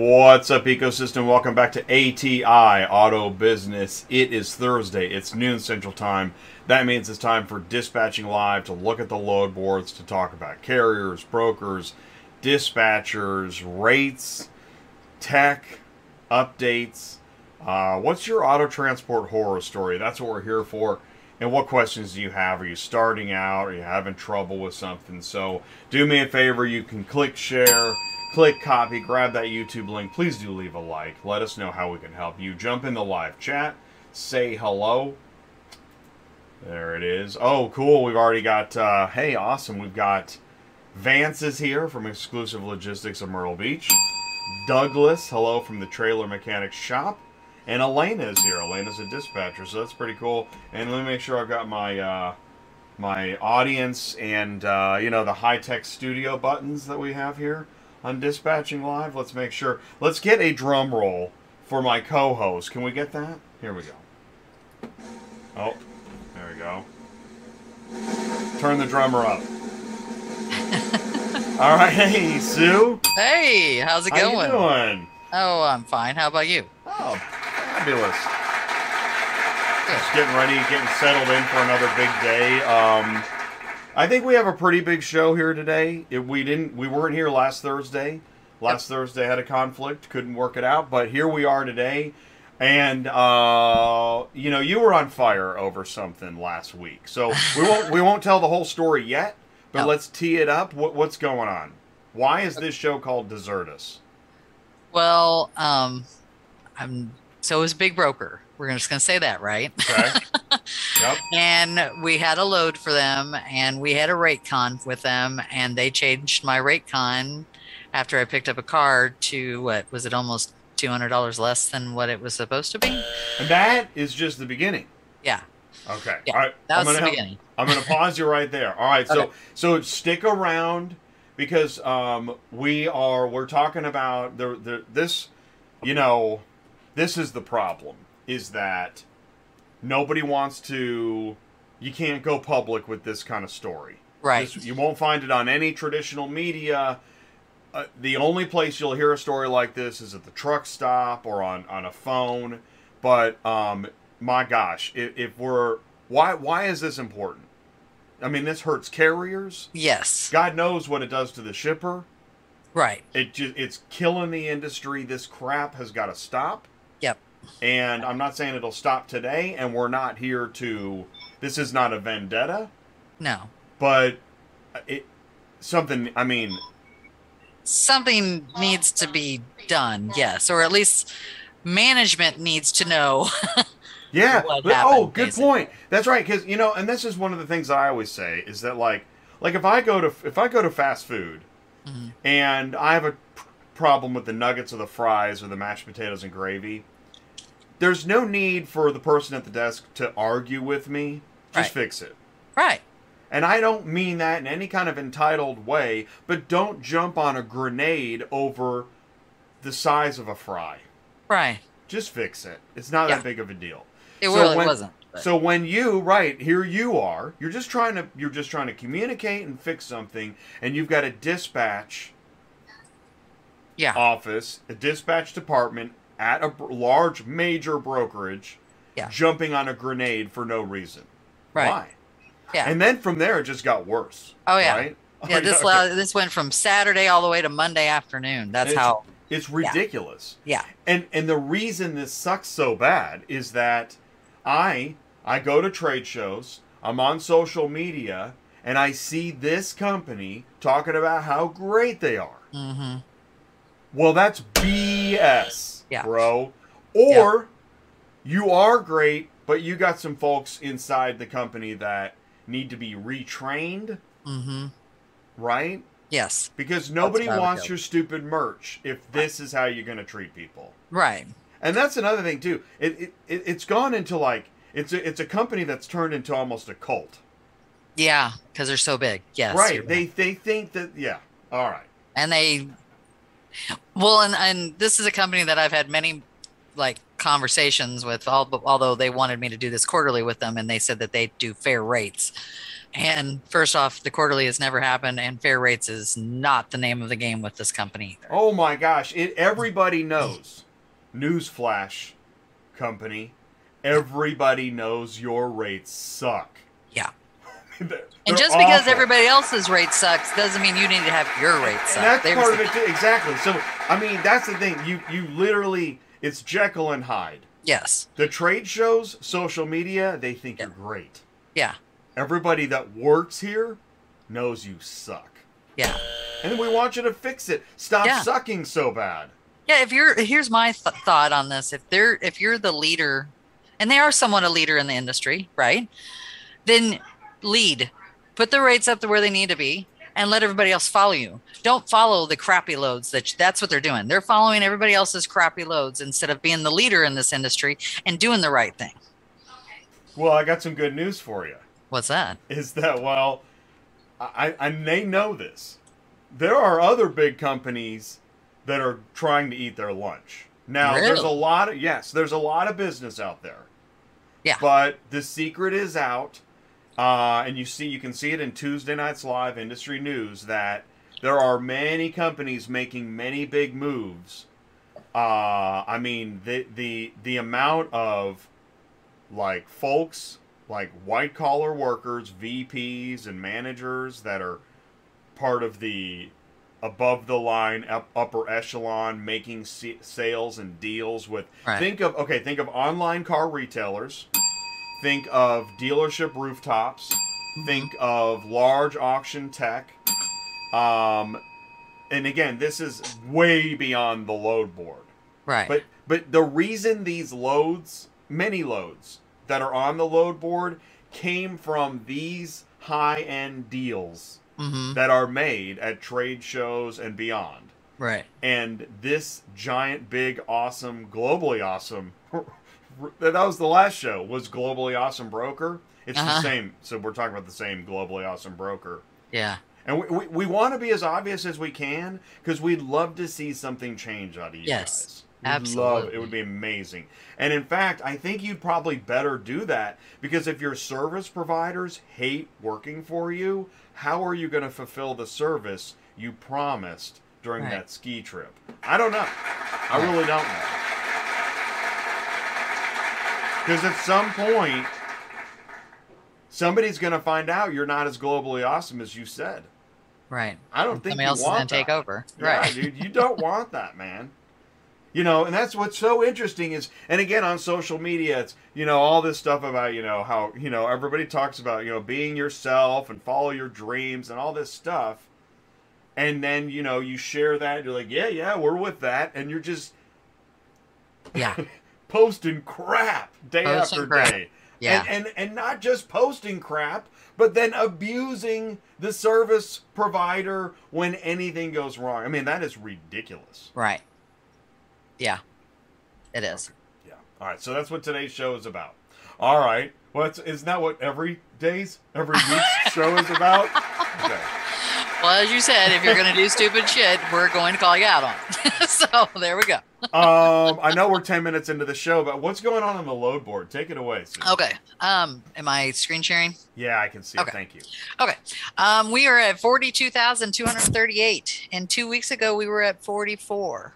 What's up, ecosystem? Welcome back to ATI Auto Business. It is Thursday. It's noon Central Time. That means it's time for Dispatching Live to look at the load boards, to talk about carriers, brokers, dispatchers, rates, tech, updates. Uh, what's your auto transport horror story? That's what we're here for. And what questions do you have? Are you starting out? Are you having trouble with something? So do me a favor. You can click share click copy, grab that YouTube link. Please do leave a like. Let us know how we can help you. Jump in the live chat, say hello. There it is. Oh, cool. We've already got, uh, hey, awesome. We've got Vance is here from Exclusive Logistics of Myrtle Beach. Douglas, hello from the Trailer Mechanics Shop. And Elena is here. Elena's a dispatcher, so that's pretty cool. And let me make sure I've got my uh, my audience and uh, you know the high tech studio buttons that we have here on Dispatching Live. Let's make sure. Let's get a drum roll for my co-host. Can we get that? Here we go. Oh, there we go. Turn the drummer up. All right, hey Sue. Hey, how's it How going? you doing? Oh, I'm fine. How about you? Oh, fabulous. Just getting ready, getting settled in for another big day. Um, I think we have a pretty big show here today. It, we didn't, we weren't here last Thursday. Last Thursday had a conflict, couldn't work it out, but here we are today. And uh, you know, you were on fire over something last week, so we won't we won't tell the whole story yet. But No. let's tee it up. What, what's going on? Why is this show called Desertus? Well, um, I'm so is Big Broker. We're just gonna say that, right? Okay. yep. And we had a load for them, and we had a rate con with them, and they changed my rate con after I picked up a car to what was it almost two hundred dollars less than what it was supposed to be? And that is just the beginning. Yeah, Okay. Yeah, All right. that I'm was gonna the help- beginning. I'm going to pause you right there. All right. So so stick around because um, we are we're talking about the, the this you know this is the problem is that nobody wants to you can't go public with this kind of story. Right. This- you won't find it on any traditional media. Uh, the only place you'll hear a story like this is at the truck stop or on, on a phone. But um, my gosh, if, if we're why why is this important? I mean, this hurts carriers. Yes. God knows what it does to the shipper. Right. It just it's killing the industry. This crap has got to stop. And I'm not saying it'll stop today. And we're not here to. This is not a vendetta, No. but it something. I mean, something needs to be done yes or at least management needs to know Yeah. what but- oh, good basically. point. That's right. Because you know, and this is one of the things I always say is that like, like if I go to if I go to fast food, Mhm. and I have a problem with the nuggets or the fries or the mashed potatoes and gravy, there's no need for the person at the desk to argue with me. Just Right. fix it. right And I don't mean that in any kind of entitled way, but don't jump on a grenade over the size of a fry. right Just fix it. It's not Yeah. that big of a deal. it So really when- wasn't but- So when you right here you are, you're just trying to you're just trying to communicate and fix something, and you've got a dispatch yeah office, a dispatch department at a large major brokerage, Yeah. jumping on a grenade for no reason. right Why? yeah And then from there it just got worse. Oh, yeah. Right? yeah this Okay. this went from saturday all the way to monday afternoon that's It's- how It's ridiculous. yeah And and the reason this sucks so bad is that I I go to trade shows, I'm on social media, and I see this company talking about how great they are. Mm-hmm. Well, that's BS, Yeah. bro. Or you are great, but you got some folks inside the company that need to be retrained, hmm right? yes Because nobody wants your stupid merch if this is how you're going to treat people. right And that's another thing too. It, it, it it's gone into like it's a, it's a company that's turned into almost a cult. yeah because they're so big yes right. They they think that yeah. All right. and they well and and this is a company that i've had many like conversations with all, although they wanted me to do this quarterly with them, and they said that they do fair rates. And first off, the quarterly has never happened, and fair rates is not the name of the game with this company either. Oh my gosh! It everybody knows. Newsflash, company. Everybody knows your rates suck. Yeah. And just because everybody else's rate sucks doesn't mean you need to have your rate suck. And that's They part of it too. Exactly. So I mean, that's the thing. You you literally it's Jekyll and Hyde. Yes. The trade shows, social media, they think you're great. Yeah. Everybody that works here knows you suck. Yeah. And we want you to fix it. Stop Yeah. sucking so bad. Yeah, if you're here's my th- thought on this. If they're if you're the leader, and they are somewhat a leader in the industry, right? Then lead, put the rates up to where they need to be, and let everybody else follow you. Don't follow the crappy loads. That that's what they're doing. They're following everybody else's crappy loads instead of being the leader in this industry and doing the right thing. Well, I got some good news for you. What's that? Is that well, I and they know this. There are other big companies that are trying to eat their lunch. Now, there's a lot of yes, there's a lot of business out there. Yeah. But the secret is out, uh, and you see, you can see it in Tuesday night's live industry news that there are many companies making many big moves. Uh, I mean, the the the amount of like folks, like white collar workers, VPs, and managers that are part of the above the line up, upper echelon making sales and deals with Right. think of okay think of online car retailers think of dealership rooftops think of large auction tech um and again this is way beyond the load board Right. but but the reason these loads, many loads that are on the load board, came from these high end deals hmm that are made at trade shows and beyond. Right. And this giant, big, awesome, globally awesome. That was the last show. Was globally awesome broker? It's the Uh-huh. same. So we're talking about the same globally awesome broker. Yeah. And we, we, we want to be as obvious as we can because we'd love to see something change out of you Yes, guys. We'd Love, it would be amazing. And in fact, I think you'd probably better do that because if your service providers hate working for you, how are you going to fulfill the service you promised during Right. that ski trip? I don't know. I really don't know. Because at some point, somebody's going to find out you're not as globally awesome as you said. Right. I don't think Somebody you else is want gonna take over. Yeah, Right. dude, you don't want that, man. You know, and that's what's so interesting is, and again on social media, it's you know all this stuff about you know how you know everybody talks about you know being yourself and follow your dreams and all this stuff, and then you know you share that you're like yeah yeah we're with that and you're just Yeah. posting crap day Posting after crap. day. Yeah. And, and and not just posting crap, but then abusing the service provider when anything goes wrong. I mean, that is ridiculous. Right. Yeah. It is. Yeah. All right. So that's what today's show is about. All right. What's isn't that what every day's every week's show is about? Okay. Well, as you said, if you're going to do stupid shit, we're going to call you out on it. so there we go. Um, I know we're ten minutes into the show, but what's going on on the load board? Take it away. Susan. Okay. Um, am I screen sharing? Yeah, I can see Okay. it. Thank you. Okay. Um, we are at 42,238. And two weeks ago, we were at 44.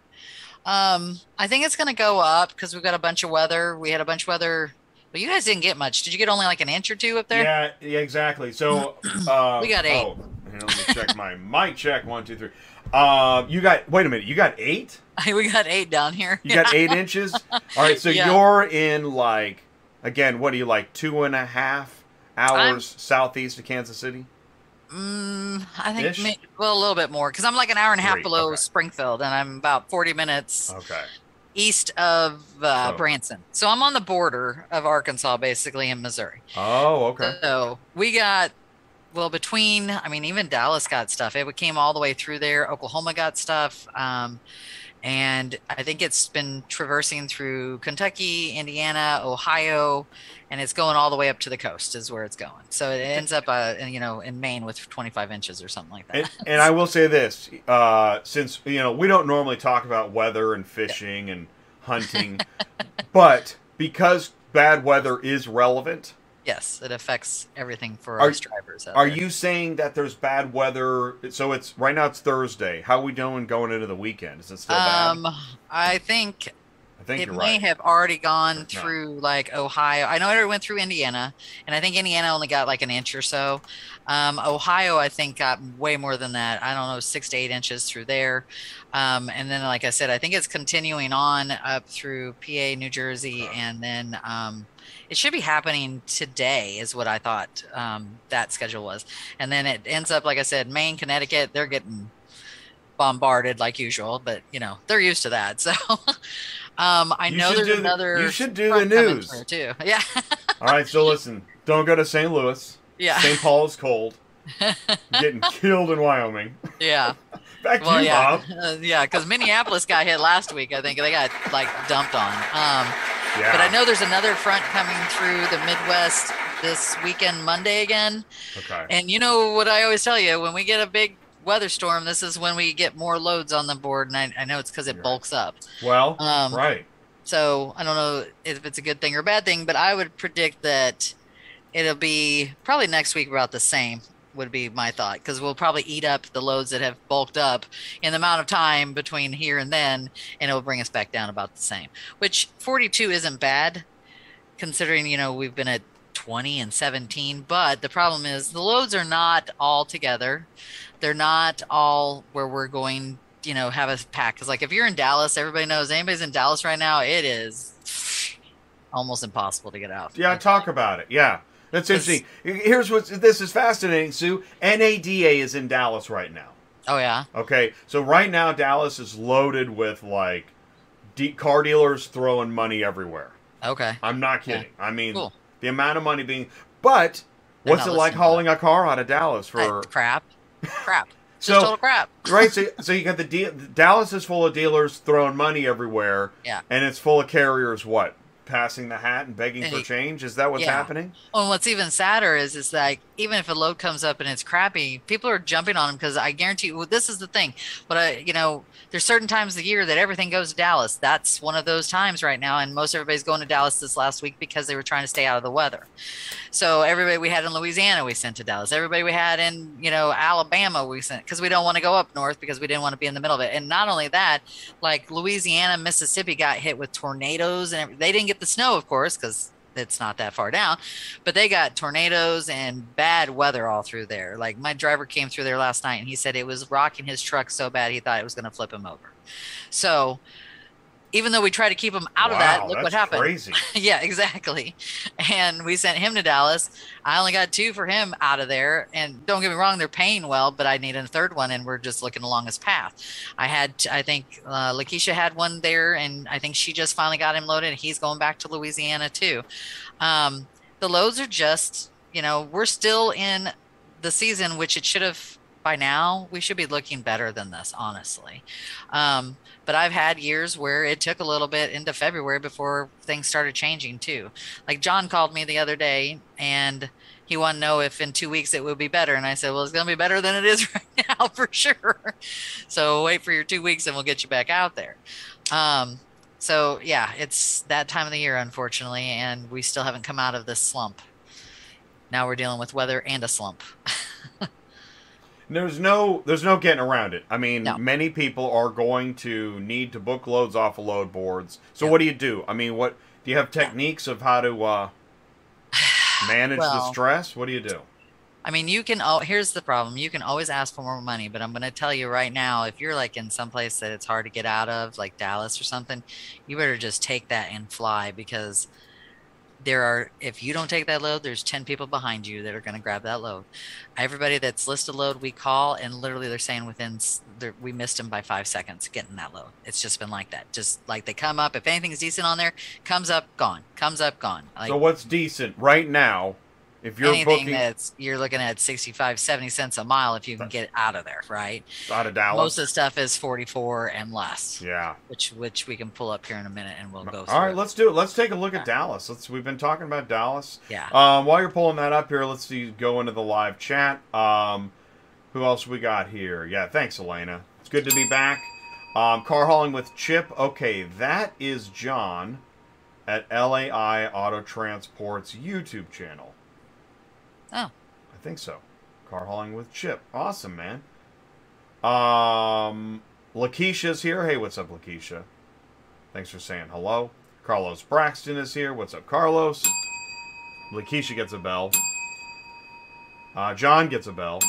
Um, I think it's going to go up because we've got a bunch of weather. We had a bunch of weather. But you guys didn't get much. Did you get only like an inch or two up there? Yeah, yeah, exactly. So uh, We got eight. Oh, let me check my mic. Check one, two, three. Uh, you got. Wait a minute. You got eight. we got eight down here. You got eight inches. All right. So Yeah. you're in like, again, what are you like? Two and a half hours southeast of Kansas City. Mm, I think may, well a little bit more because I'm like an hour and a half Three, below okay. Springfield, and I'm about 40 minutes Okay. east of uh, So- Branson. So I'm on the border of Arkansas, basically in Missouri. Oh, okay. So we got well between. I mean, even Dallas got stuff. It came all the way through there. Oklahoma got stuff. Um, and I think it's been traversing through Kentucky, Indiana, Ohio, and it's going all the way up to the coast is where it's going. So it ends up, uh, in, you know, in Maine with 25 inches or something like that. And, and I will say this, uh, since you know we don't normally talk about weather and fishing and hunting, But because bad weather is relevant, Yes, it affects everything for Are- us drivers. are there. you saying that there's bad weather? So it's right now it's Thursday. How are we doing going into the weekend? Is it still bad? Um, I think I think it you're may right. have already gone through like Ohio. I know it went through Indiana, and I think Indiana only got like an inch or so. Um, Ohio, I think, got way more than that. I don't know, six to eight inches through there. Um, and then, like I said, I think it's continuing on up through PA, New Jersey, and then um, it should be happening today, is what I thought um, that schedule was. And then it ends up, like I said, Maine, Connecticut, they're getting bombarded like usual, but you know they're used to that. So um, I You know there's the- another. you should do the news. too. Yeah, All right, so listen, don't go to St. Louis. yeah, St. Paul is cold. Getting killed in Wyoming. yeah. Back to Well, you, yeah, Bob. uh, yeah. Because Minneapolis got hit last week. I think they got like dumped on. Um, Yeah. But I know there's another front coming through the Midwest this weekend, Monday again. Okay. And you know what I always tell you when we get a big weather storm, this is when we get more loads on the board. And I, I know it's because it bulks up. Well, Um, right. So I don't know if it's a good thing or a bad thing, but I would predict that it'll be probably next week about the same. Would be my thought because we'll probably eat up the loads that have bulked up in the amount of time between here and then, and it will bring us back down about the same. Which 42 isn't bad, considering you know we've been at 20 and 17. But the problem is the loads are not all together. They're not all where we're going you know have a pack because like if you're in dallas everybody knows anybody's in dallas right now it is almost impossible to get out Yeah, talk about it. Yeah. That's interesting. Here's what this is fascinating, Sue. NADA is in Dallas right now. oh yeah Okay, so right now Dallas is loaded with like de- car dealers throwing money everywhere. okay I'm not kidding. I mean, Cool. the amount of money being. But They're what's it like hauling a car out of Dallas Uh, for? crap crap It's So- just total crap right. So, so you got the de- Dallas is full of dealers throwing money everywhere, yeah and it's full of carriers. What passing the hat and begging for Hey, change? Is that what's yeah. happening? Well, and what's even sadder is, is like even if a load comes up and it's crappy, people are jumping on them because I guarantee you. Well, this is the thing, but I, you know, there's certain times of the year that everything goes to Dallas. That's one of those times right now, and most everybody's going to Dallas this last week because they were trying to stay out of the weather. So everybody we had in Louisiana, we sent to Dallas. Everybody we had in, you know, Alabama, we sent because we don't want to go up north because we didn't want to be in the middle of it. And not only that, like Louisiana, Mississippi got hit with tornadoes, and they didn't get the snow, of course, because it's not that far down but they got tornadoes and bad weather all through there. Like my driver came through there last night and he said it was rocking his truck so bad he thought it was going to flip him over. So even though we tried to keep him out of that, Wow, look what happened. Crazy. yeah, exactly. And we sent him to Dallas. I only got two for him out of there. And don't get me wrong, they're paying well, but I need a third one, and we're just looking along his path. I had, I think, uh, Lakeisha had one there, and I think she just finally got him loaded. He's going back to Louisiana too. Um, the loads are just, you know, we're still in the season, which it should have by now. We should be looking better than this, honestly. Um, but I've had years where it took a little bit into February before things started changing too. Like John called me the other day and he wanted to know if in two weeks it would be better. And I said, well, it's going to be better than it is right now for sure. So wait for your two weeks and we'll get you back out there. Um, so yeah, it's that time of the year, unfortunately, and we still haven't come out of this slump. Now we're dealing with weather and a slump. There's no there's no getting around it. I mean, No. many people are going to need to book loads off of load boards. So Yep. what do you do? I mean, what do you have techniques of how to uh, manage the stress? What do you do? I mean, you can. Oh, here's the problem: you can always ask for more money, but I'm going to tell you right now, if you're like in some place that it's hard to get out of, like Dallas or something, you better just take that and fly because there are. If you don't take that load, there's ten people behind you that are going to grab that load. Everybody that's listed load, we call, and literally they're saying within they're- we missed them by five seconds getting that load. It's just been like that. Just like they come up, if anything's decent on there, comes up, gone, comes up, gone. Like, so what's decent right now? If you're anything booking that's you're looking at 65 70 cents a mile if you can get out of there right out of Dallas, most of the stuff is 44 and less yeah. which which we can pull up here in a minute and we'll go through All right, let's do it. Let's take a look at Dallas. Let's. We've been talking about Dallas. yeah Um, while you're pulling that up here, let's see. Go into the live chat. Um, who else we got here? Yeah, thanks, Elena. It's good to be back. Um, car hauling with Chip. Okay, that is John. at LAI Auto Transport's YouTube channel. Oh. I think so. Car hauling with Chip. Awesome, man. Um, Lakeisha's here. Hey, what's up, Lakeisha? Thanks for saying hello. Carlos Braxton is here. What's up, Carlos? Lakeisha gets a bell. Uh, John gets a bell.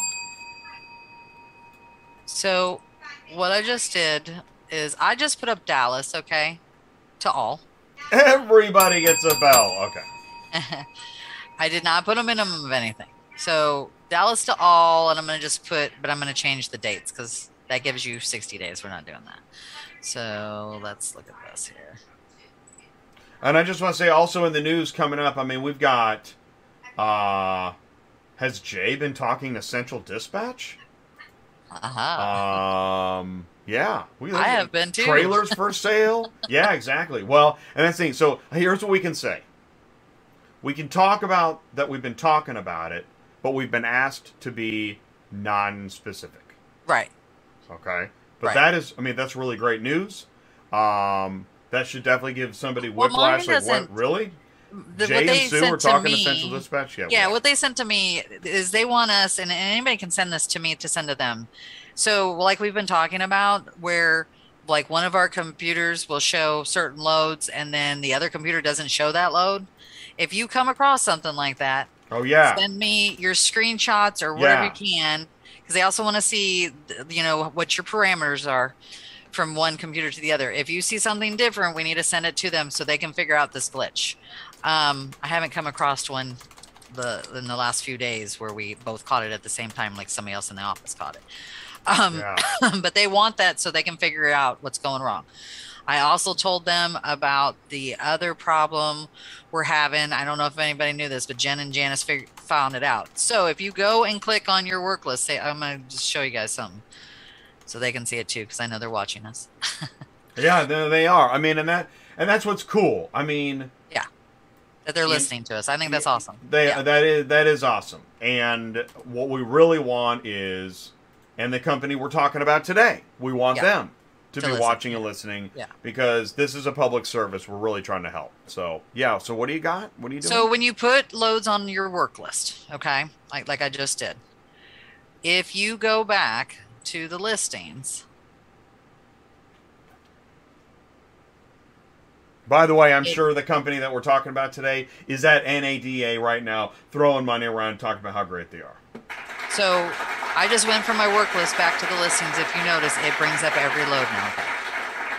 So, what I just did is I just put up Dallas, okay, to all. Everybody gets a bell. Okay. I did not put a minimum of anything. So Dallas to all, and I'm going to just put, but I'm going to change the dates because that gives you 60 days. We're not doing that. So let's look at this here. And I just want to say also in the news coming up, I mean, we've got. Uh, has Jay been talking to Central Dispatch? Uh-huh. Um, yeah, we I have been too. Trailers for sale. yeah, exactly. Well, and that's the thing. So here's what we can say. We can talk about that we've been talking about it, but we've been asked to be non-specific. Right. Okay. But Right. that is, I mean, that's really great news. Um, that should definitely give somebody Well, whiplash. like, what? Really? The, Jay and Sue were to talking me, to Central Dispatch. Yeah. yeah, what? what they sent to me is they want us, and, and anybody can send this to me to send to them. So, like we've been talking about, where like one of our computers will show certain loads, and then the other computer doesn't show that load. If you come across something like that, Oh yeah. send me your screenshots or whatever Yeah. you can, because they also want to see, you know, what your parameters are from one computer to the other. If you see something different, we need to send it to them so they can figure out this glitch. Um, I haven't come across one the in the last few days where we both caught it at the same time, like somebody else in the office caught it. Um, Yeah. but they want that so they can figure out what's going wrong. I also told them about the other problem we're having. I don't know if anybody knew this, but Jen and Janice fig- found it out. So if you go and click on your work list, say, I'm going to just show you guys something so they can see it too, because I know they're watching us. Yeah, they, they are. I mean, and that and that's what's cool. I mean, yeah, That they're listening to us. I think that's awesome. they Yeah. that is that is awesome. And what we really want is, and the company we're talking about today, we want Yeah. them to, To be listen. watching and listening. Yeah. Because this is a public service. We're really trying to help. So yeah. So what do you got? What are you doing? So when you put loads on your work list, okay, like like I just did, if you go back to the listings, By the way, I'm It- sure the company that we're talking about today is at NADA right now, throwing money around, talking about how great they are. So I just went from my work list back to the listings. If you notice, it brings up every load now.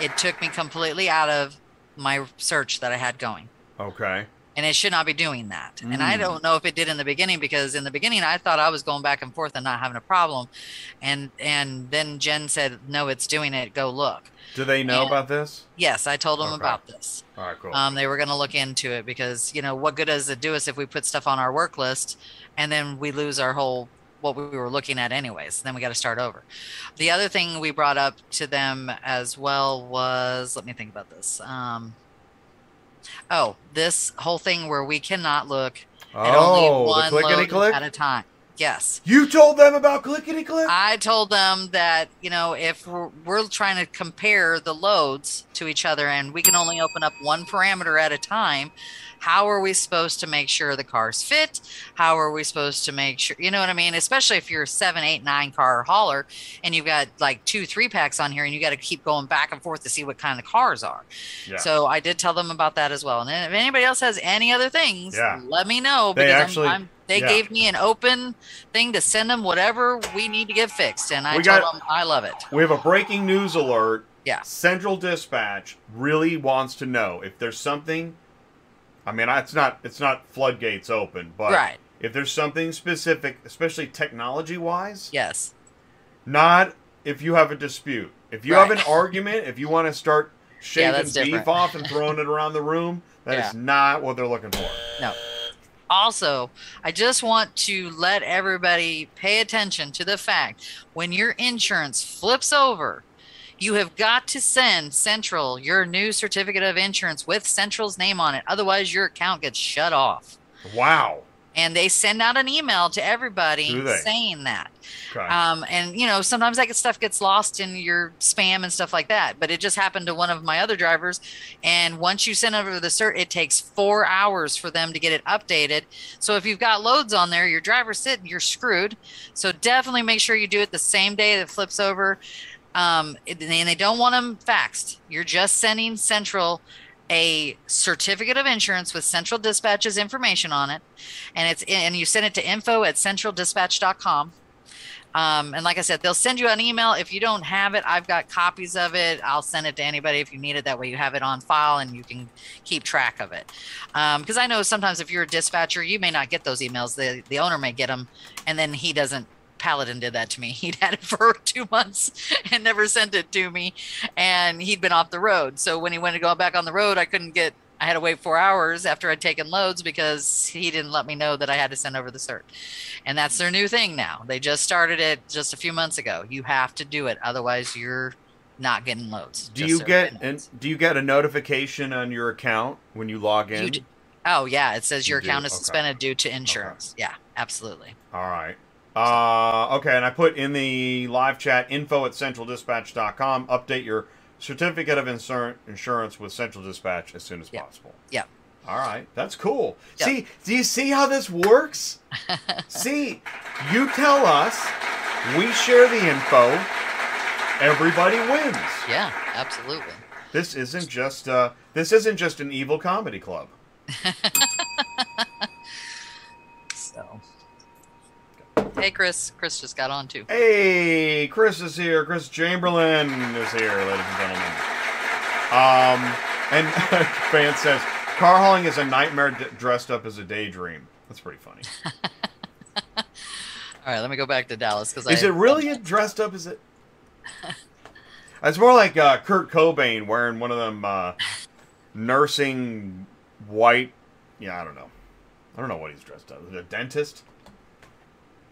It took me completely out of my search that I had going. Okay. and it should not be doing that. And I Mm. don't know if it did in the beginning because in the beginning I thought I was going back and forth and not having a problem, and and then Jen said no, it's doing it. Go look. Do they know Yeah. about this? Yes, I told them Okay. about this. All right, cool. Um, they were going to look into it because you know what good does it do us if we put stuff on our work list and then we lose our whole what we were looking at anyways. Then we got to start over. The other thing we brought up to them as well was let me think about this. Um, oh, this whole thing where we cannot look at only oh, one the clickety load click. at a time. Yes. You told them about clickety click. I told them that, you know, if we're, we're trying to compare the loads to each other and we can only open up one parameter at a time, how are we supposed to make sure the cars fit? How are we supposed to make sure, you know what I mean? Especially if you're a seven, eight, nine car hauler and you've got like two, three packs on here and you got to keep going back and forth to see what kind of cars are. Yeah. So I did tell them about that as well. And if anybody else has any other things, Yeah. let me know They because actually- I'm, I'm, they yeah. gave me an open thing to send them whatever we need to get fixed. And I We told got- them I love it. we have a breaking news alert. Yeah. Central Dispatch really wants to know if there's something. I mean, it's not it's not floodgates open, but right. if there's something specific, especially technology wise, Yes. not if you have a dispute. If you have an argument, if you want to start shaving that's beef off and throwing it around the room, that is Yeah. not what they're looking for. No. Also, I just want to let everybody pay attention to the fact when your insurance flips over, you have got to send Central your new certificate of insurance with Central's name on it. Otherwise, your account gets shut off. Wow. and they send out an email to everybody saying that. Okay. Um, and you know, sometimes that stuff gets lost in your spam and stuff like that. But it just happened to one of my other drivers. And once you send over the cert, it takes four hours for them to get it updated. So if you've got loads on there, your driver's sitting, you're screwed. So definitely make sure you do it the same day that flips over. Um, and they don't want them faxed. You're just sending Central a certificate of insurance with Central Dispatch's information on it, and it's and you send it to info at centraldispatch.com. Um, and like I said, they'll send you an email. If you don't have it, I've got copies of it. I'll send it to anybody if you need it. That way you have it on file and you can keep track of it. Because I know sometimes if you're a dispatcher, you may not get those emails. The, the owner may get them and then he doesn't. Paladin did that to me. He'd had it for two months and never sent it to me. And he'd been off the road. So when he went to go back on the road, I couldn't get I had to wait four hours after I'd taken loads because he didn't let me know that I had to send over the cert. And that's their new thing now. They just started it just a few months ago. You have to do it, otherwise you're not getting loads. do you so get and do you get a notification on your account when you log in? You d- Oh yeah, it says You your do, account is okay. suspended due to insurance. Yeah, absolutely. All right. Uh, okay, and I put in the live chat info at centraldispatch.com. Update your certificate of insur- insurance with Central Dispatch as soon as Yep. possible. Yeah. All right, that's cool. Yep. See, do you see how this works? see, you tell us, we share the info, everybody wins. Yeah, absolutely. This isn't just uh, this isn't just an evil comedy club. So Hey Chris. Chris just got on too. Hey, Chris is here. Chris Chamberlain is here, ladies and gentlemen. Um, and fan says car hauling is a nightmare d- dressed up as a daydream. That's pretty funny. All right, let me go back to Dallas because Is it really a dressed up as it? It's more like uh, Kurt Cobain wearing one of them uh, nursing white. Yeah, I don't know. I don't know what he's dressed up. Is it a dentist.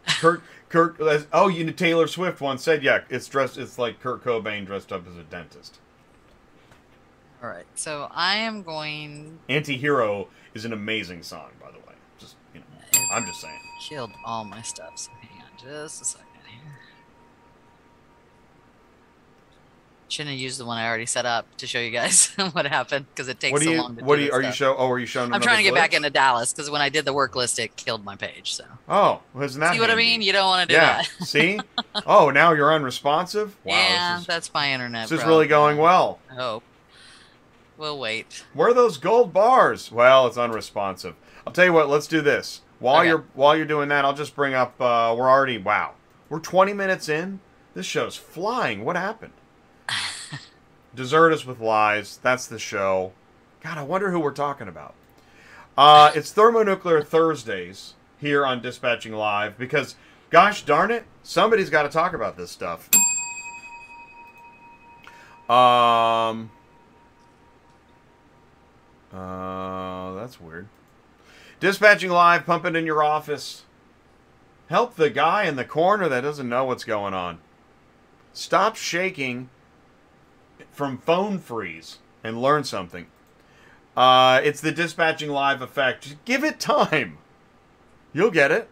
Kurt Kurt. Oh, you know, Taylor Swift once said, "Yeah, it's dressed. It's like Kurt Cobain dressed up as a dentist." All right, so I am going. Anti-Hero is an amazing song, by the way. Just you know, I'm just saying. Killed all my stuff. So hang on just a second here. Shouldn't have used the one I already set up to show you guys what happened because it takes What do so you? long to What do you? Are you show? Oh, are you showing? I'm trying to get back into Dallas because when I did the work list, it killed my page. So Oh, isn't that? see what I mean? You don't want to do yeah. that. See? Oh, now you're unresponsive. Wow. yeah, is, that's my internet. this is really going well. I hope. We'll wait. Where are those gold bars? Well, it's unresponsive. I'll tell you what. Let's do this. While Okay. you're while you're doing that, I'll just bring up. Uh, we're already wow. We're 20 minutes in. This show's flying. What happened? Desert us with lies. That's the show. God, I wonder who we're talking about. Uh, it's Thermonuclear Thursdays here on Dispatching Live because, gosh darn it, somebody's got to talk about this stuff. Um. Uh, that's weird. Dispatching live, pump it in your office. Help the guy in the corner that doesn't know what's going on. Stop shaking from phone freeze and learn something. Uh, it's the dispatching live effect. Just give it time. You'll get it.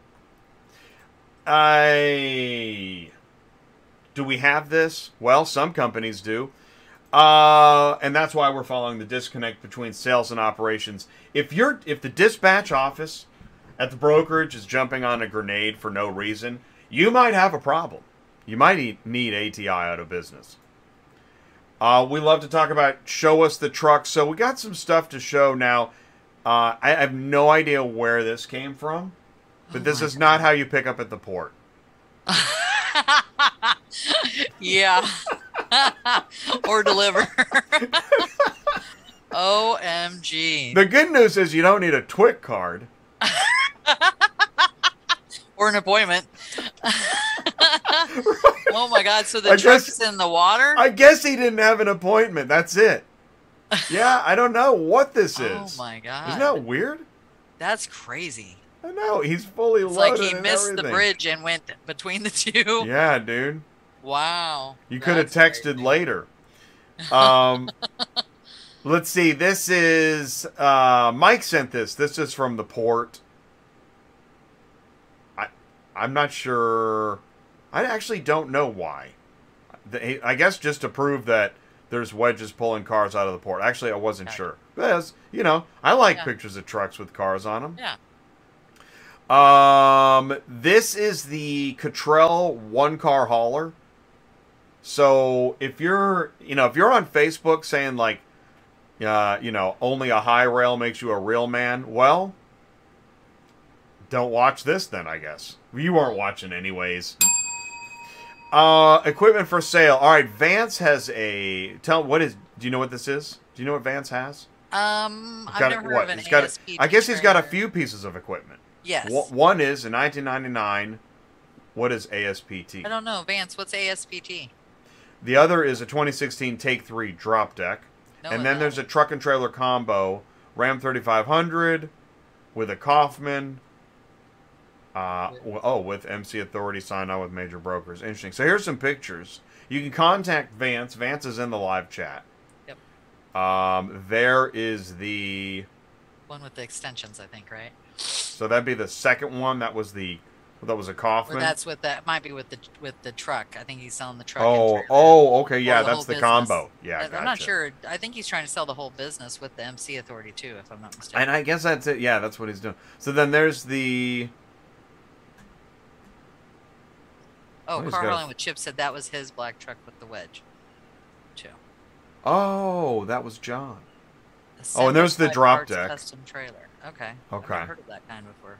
I. Do we have this? Well, some companies do. Uh, and that's why we're following the disconnect between sales and operations. If you're if the dispatch office at the brokerage is jumping on a grenade for no reason, you might have a problem. You might need ATI out of business. Uh, we love to talk about show us the truck, so we got some stuff to show now. Uh, I have no idea where this came from, but Oh this is not how you pick up at the port. yeah. or deliver. OMG. The good news is you don't need a TWIC card. or an appointment. oh my god, so the I truck's guess- in the water? I guess he didn't have an appointment. That's it. Yeah, I don't know what this is. oh my god. Isn't that weird? That's crazy. I know he's fully It's loaded. like he missed the bridge and went between the two. Yeah, dude. Wow. You could have texted crazy. later. Um, let's see. This is uh, Mike sent this. This is from the port. I I'm not sure. I actually don't know why. I guess just to prove that there's wedges pulling cars out of the port. Actually, I wasn't Okay. sure. Because, you know, I like Yeah. pictures of trucks with cars on them. Yeah. Um, this is the Cottrell one car hauler. So if you're, you know, if you're on Facebook saying like, uh, you know, only a high rail makes you a real man, well, don't watch this then. I guess you weren't watching anyways. Uh, equipment for sale. All right, Vance has a. Tell what is. Do you know what this is? Do you know what Vance has? Um, He's I've got a- never heard what? of an He's got a- ASPT I guess he's got a few pieces of equipment. Yes. One is in 1999. What is ASPT? I don't know, Vance. What's ASPT? The other is a 2016 Take 3 drop deck. No, and then no. there's a truck and trailer combo Ram 3500 with a Kaufman. Uh, oh, with MC Authority signed on with major brokers. Interesting. So here's some pictures. You can contact Vance. Vance is in the live chat. Yep. Um, there is the. one with the extensions, I think, right? So that'd be the second one. That was the. That was a Or that's with that might be with the with the truck. I think he's selling the truck. oh, oh, okay, yeah, the that's the business. combo. Yeah, I'm not sure. I think he's trying to sell the whole business with the MC Authority too, if I'm not mistaken. And I guess that's it. Yeah, that's what he's doing. So then there's the. Oh, he's Car got a- with Chip said that was his black truck with the wedge. Too. Oh, that was John. Oh, and there's the drop deck. Custom trailer. Okay. Okay. I've heard of that kind before.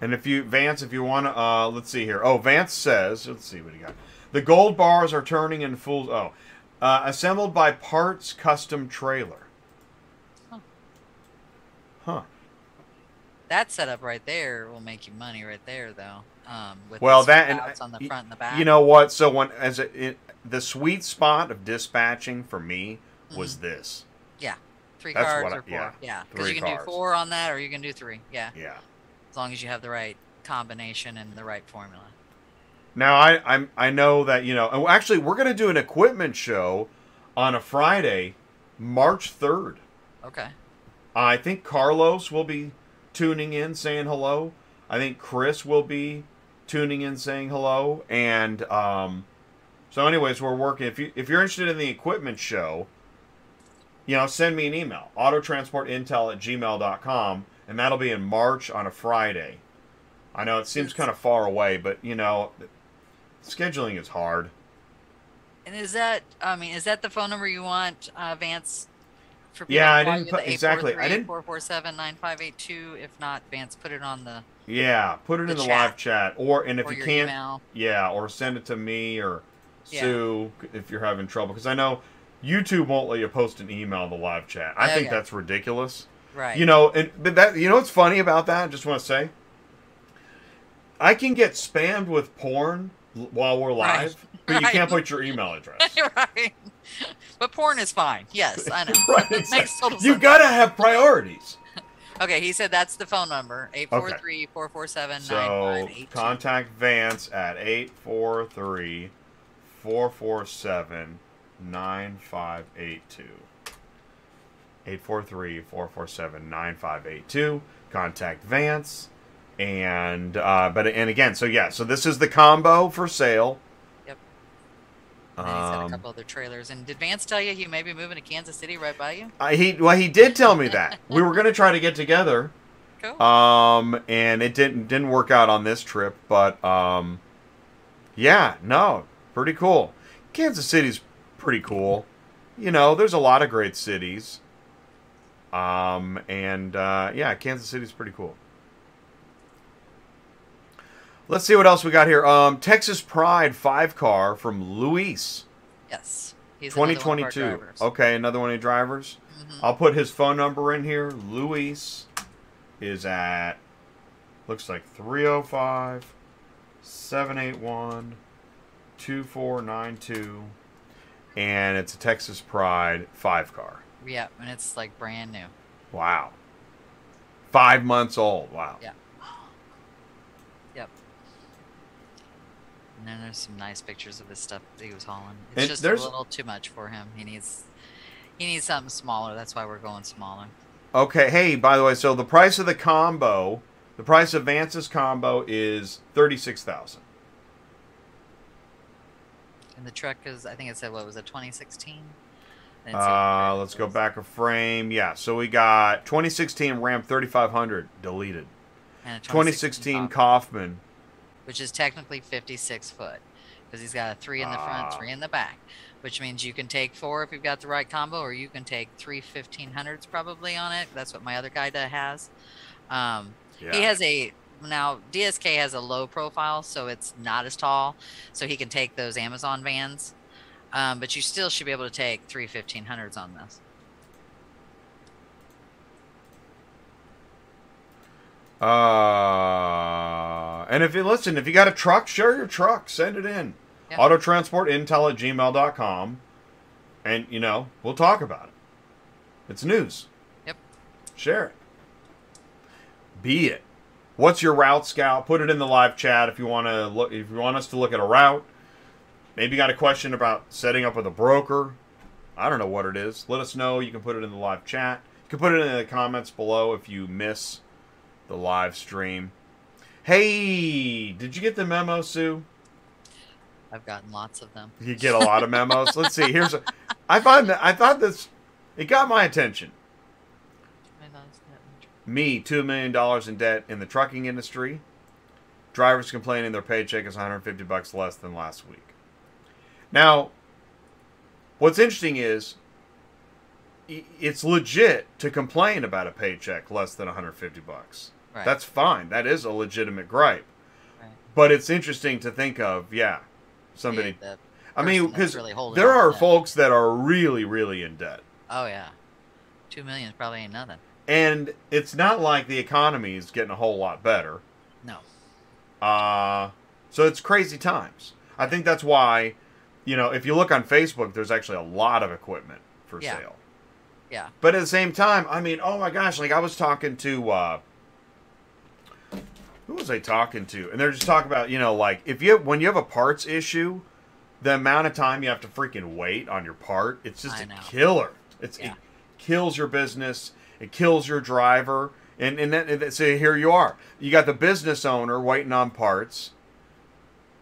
And if you Vance, if you want to, uh, let's see here. Oh, Vance says, let's see what he got. The gold bars are turning in full. Oh, uh, assembled by Parts Custom Trailer. Huh. Huh. That setup right there will make you money right there, though. Um, with Well, the that and on the front and the back. You know what? So when as a, it, the sweet spot of dispatching for me was this. Yeah, three that's what I- or four. yeah, Yeah, because three you can cars. do four on that, or you can do three. Yeah, Yeah. as long as you have the right combination and the right formula. Now I I'm I know that you know. and Actually, we're gonna do an equipment show on a Friday, March third. Okay. I think Carlos will be tuning in saying hello. I think Chris will be tuning in saying hello. And um, so, anyways, we're working. If you if you're interested in the equipment show, you know, send me an email autotransportintel at gmail.com, and that'll be in March on a Friday. I know it seems kind of far away, but you know, scheduling is hard. And is that? I mean, is that the phone number you want, uh, Vance? Yeah, I didn't put- exactly, I didn't- 843-447-9582. If not, Vance, put it on the Yeah, put it The in the chat. live chat, or and if or you can't, email. Yeah, or send it to me or Yeah. Sue if you're having trouble. Because I know YouTube won't let you post an email in the live chat. I Oh, think yeah. that's ridiculous. Right. You know, and but that you know what's funny about that? I just want to say, I can get spammed with porn while we're Right. live, but you Right. can't put your email address. right. But porn is fine. Yes, I know. right, Makes exactly. You gotta have priorities. Okay, he said that's the phone number 843 447 So 9582. contact Vance at 843 447 9582. 843 447 9582. Contact Vance. And, uh, but, and again, so yeah, so this is the combo for sale. Yep. And then he's got a Um, couple other trailers. And did Vance tell you he may be moving to Kansas City right by you? I, he, well, he did tell me that. we were going to try to get together. Cool. Um, and it didn't didn't work out on this trip, but um, yeah, no, pretty cool. Kansas City's pretty cool. You know, there's a lot of great cities. Um, and uh, yeah, Kansas City's pretty cool. Let's see what else we got here. Um, Texas Pride five car from Luis, yes. He's another one of our 2022. drivers. Okay, another one of the drivers. Mhm. I'll put his phone number in here. Luis is at looks like 305 781 2492 and it's a Texas Pride 5 car. Yeah, and it's like brand new. Wow. 5 months old. Wow. Yeah. Yep. And then there's some nice pictures of his stuff that he was hauling. It's And just a little too much for him. He needs he needs something smaller. That's why we're going smaller. Okay, hey, by the way, so the price of the combo The price of Vance's combo is thirty six thousand. And the truck is, I think it said, what was it, 2016? Uh, let's go back a frame. Yeah, so we got 2016 Ram 3500 deleted. And a 2016 Kaufman, Kaufman. Which is technically 56 foot because he's got a three in the front, three in the back, which means you can take four if you've got the right combo, or you can take three 1500s probably on it. That's what my other guy has. Um, Yeah. He has a now DSK has a low profile, so it's not as tall, so he can take those Amazon vans. Um, but you still should be able to take three 1500s on this. Uh, and if you listen, if you got a truck, share your truck. Send it in. Yeah. Autotransportintel at gmail.com. And, you know, we'll talk about it. It's news. Yep. Share it. Be it. What's your route scout? Put it in the live chat if you want to look if you want us to look at a route. Maybe you got a question about setting up with a broker. I don't know what it is. Let us know. You can put it in the live chat. You can put it in the comments below if you miss the live stream. Hey, did you get the memo, Sue? I've gotten lots of them. You get a lot of memos. Let's see. Here's a. I find that I thought this. It got my attention. Me, two million dollars in debt in the trucking industry. Drivers complaining their paycheck is 150 bucks less than last week. Now, what's interesting is it's legit to complain about a paycheck less than 150 bucks. Right. That's fine. That is a legitimate gripe. Right. But it's interesting to think of, yeah, somebody. The- the I mean, because really there are that. folks that are really, really in debt. Oh yeah, two million probably ain't nothing. And it's not like the economy is getting a whole lot better. No. Uh, so it's crazy times. I think that's why, you know, if you look on Facebook, there's actually a lot of equipment for Yeah. sale. Yeah. But at the same time, I mean, oh my gosh, like I was talking to, uh, who was I talking to? And they're just talking about, you know, like if you have, when you have a parts issue, the amount of time you have to freaking wait on your part, it's just I a know. killer. It's Yeah. it kills your business. It kills your driver. And and then so here you are. You got the business owner waiting on parts,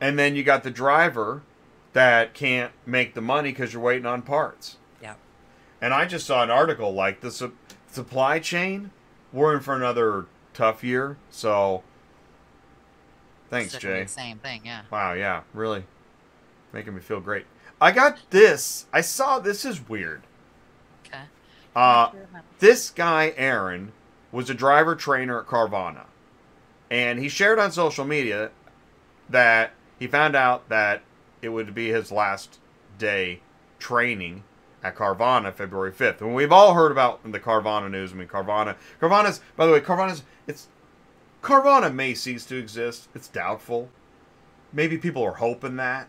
and then you got the driver that can't make the money because you're waiting on parts. Yeah. And I just saw an article like the su- supply chain. We're in for another tough year. So, thanks, Jay. Same thing. Yeah. Wow, yeah, really making me feel great. I got this. I saw this is weird. Okay. Uh, this guy Aaron was a driver trainer at Carvana, and he shared on social media that he found out that it would be his last day training at Carvana February 5th. And we've all heard about the Carvana news. I mean, Carvana, Carvana's, by the way, Carvana's, it's, Carvana may cease to exist. It's doubtful. Maybe people are hoping that.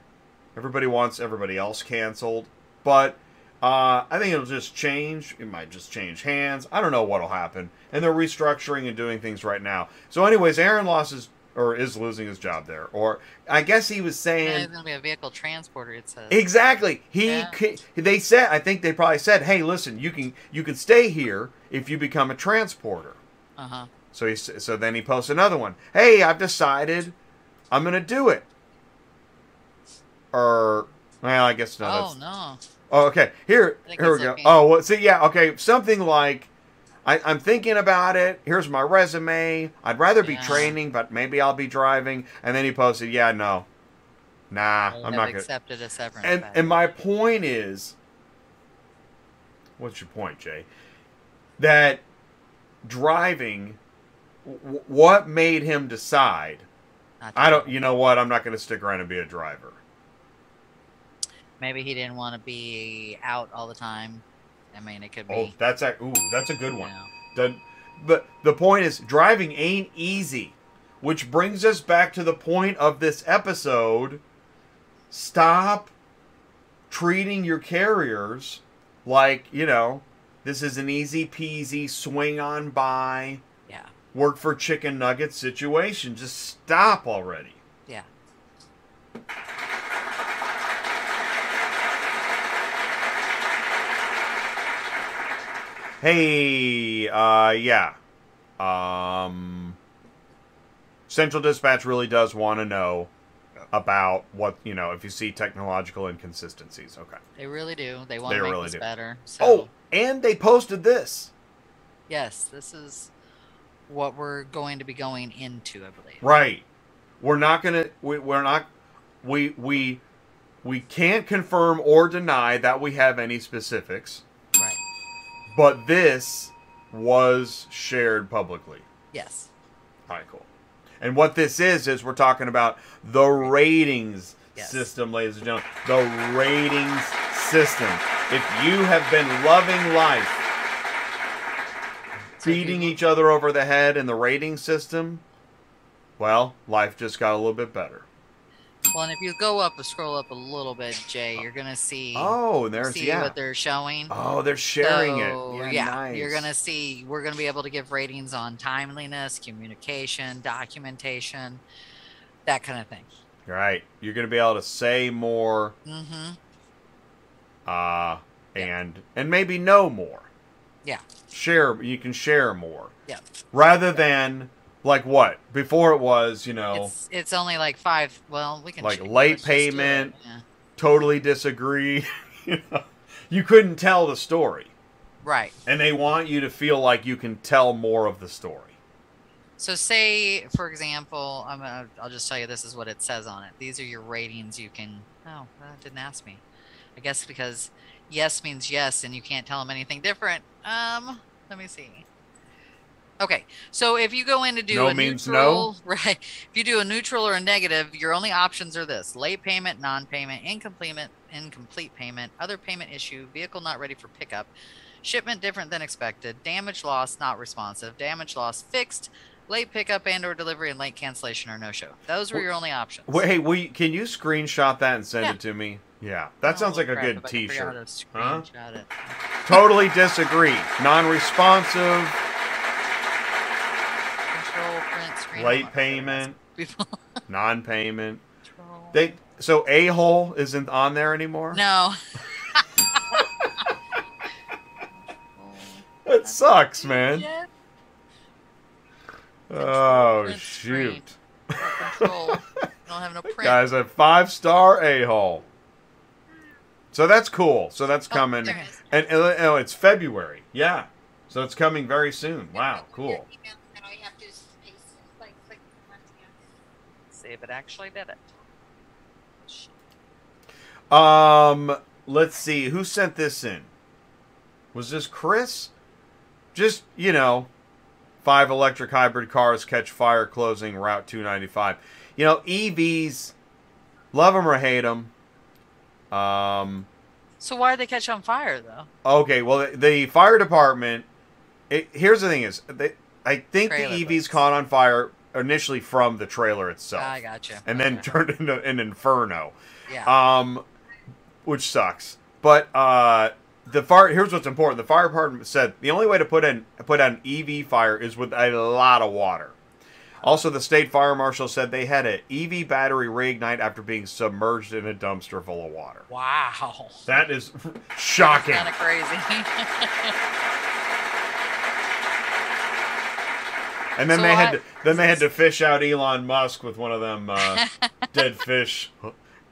Everybody wants everybody else canceled. But uh, I think it'll just change. It might just change hands. I don't know what'll happen. And they're restructuring and doing things right now. So, anyways, Aaron lost his, or is losing his job there. Or I guess he was saying. And it's gonna be a vehicle transporter. It says. Exactly. He Yeah. ca- they said I think they probably said, "Hey, listen, you can you can stay here if you become a transporter." Uh huh. So he so then he posts another one. "Hey, I've decided I'm going to do it." Or well, I guess no. oh no. oh, okay. Here here we go. okay. Oh, well, see, yeah, okay, something like. I, I'm thinking about it. Here's my resume. I'd rather be Yeah. training, but maybe I'll be driving. And then he posted, "Yeah, no, nah, I I'm not gonna." accepted a severance. and and my point is what's your point jay that driving what made him decide i don't you know what i'm not going to stick around and be a driver Maybe he didn't want to be out all the time. I mean, it could be. oh that's a ooh that's a good you one know. but the point is driving ain't easy which brings us back to the point of this episode stop treating your carriers like you know this is an easy peasy swing on by. Work for chicken nugget situation just stop already Yeah. hey uh yeah um Central Dispatch really does want to know about what you know if you see technological inconsistencies. Okay. They really do. They want They to make really this do. better. So, Oh, and they posted this. yes, this is what we're going to be going into, I believe. Right. We're not gonna. We, we're not. We we we can't confirm or deny that we have any specifics. Right. But this was shared publicly. Yes. All right, cool. And what this is is we're talking about the ratings Yes. system, ladies and gentlemen. The ratings system. If you have been loving life, So if you beating each other over the head in the rating system, well, life just got a little bit better. Well, and if you go up, and scroll up a little bit, Jay, you're gonna see. Oh, there's see yeah. what they're showing. Oh, they're sharing So, it. yeah, nice. you're gonna see. We're gonna be able to give ratings on timeliness, communication, documentation, that kind of thing. right. You're gonna be able to say more, Mm-hmm. uh, Yeah. and and maybe know more. Yeah. Share. You can share more. Yeah. Rather than like what before it was, you know, It's it's only like five. Well, we can Like late let's just do it, payment. yeah. totally disagree. you know, you couldn't tell the story, Right. and they want you to feel like you can tell more of the story. So say, for example, I'm gonna, I'll just tell you this is what it says on it. These are your ratings. You can. Oh, that didn't ask me. I guess because yes means yes, and you can't tell them anything different. Um, let me see. Okay, so if you go in to do No a means neutral, right? If you do a neutral or a negative, your only options are this: late payment, non-payment, incomplete, incomplete payment, other payment issue, vehicle not ready for pickup, shipment different than expected, damage loss not responsive, damage loss fixed, late pickup and or delivery and late cancellation or no show. Those were Wh- your only options. Wait, hey, will you, can you screenshot that and send Yeah. it to me? Yeah, that sounds like a Oh, good if I can figure out T-shirt. how to Huh? it. Totally disagree. Non-responsive, Control print screen. late Oh, payment, non-payment. Control. They so a hole isn't on there anymore. no. It sucks, man. Yeah, Oh print shoot, Control. I don't have no print. guys, a five-star a hole. So that's cool. So that's Oh, coming, there it is. and oh, it's February. Yeah, so it's coming very soon. Wow, cool. And all you have to do is paste, like, click one together. See if it actually did it. Um, let's see who sent this in. Was this Chris? Just you know, five electric hybrid cars catch fire closing Route 295. You know, EVs, love them or hate them. Um, So why did they catch on fire though? okay, well, the, the fire department. It, here's the thing: is they, I think Trailer the EVs caught on fire initially from the trailer itself, I gotcha. and then turned into an inferno. yeah. Um, which sucks. But uh, the fire. Here's what's important. The fire department said the only way to put in put an EV fire is with a lot of water. Also, the state fire marshal said they had an EV battery reignite after being submerged in a dumpster full of water. wow. That is shocking. Kind of crazy. And then So they had to, then they had to fish out Elon Musk with one of them uh, dead fish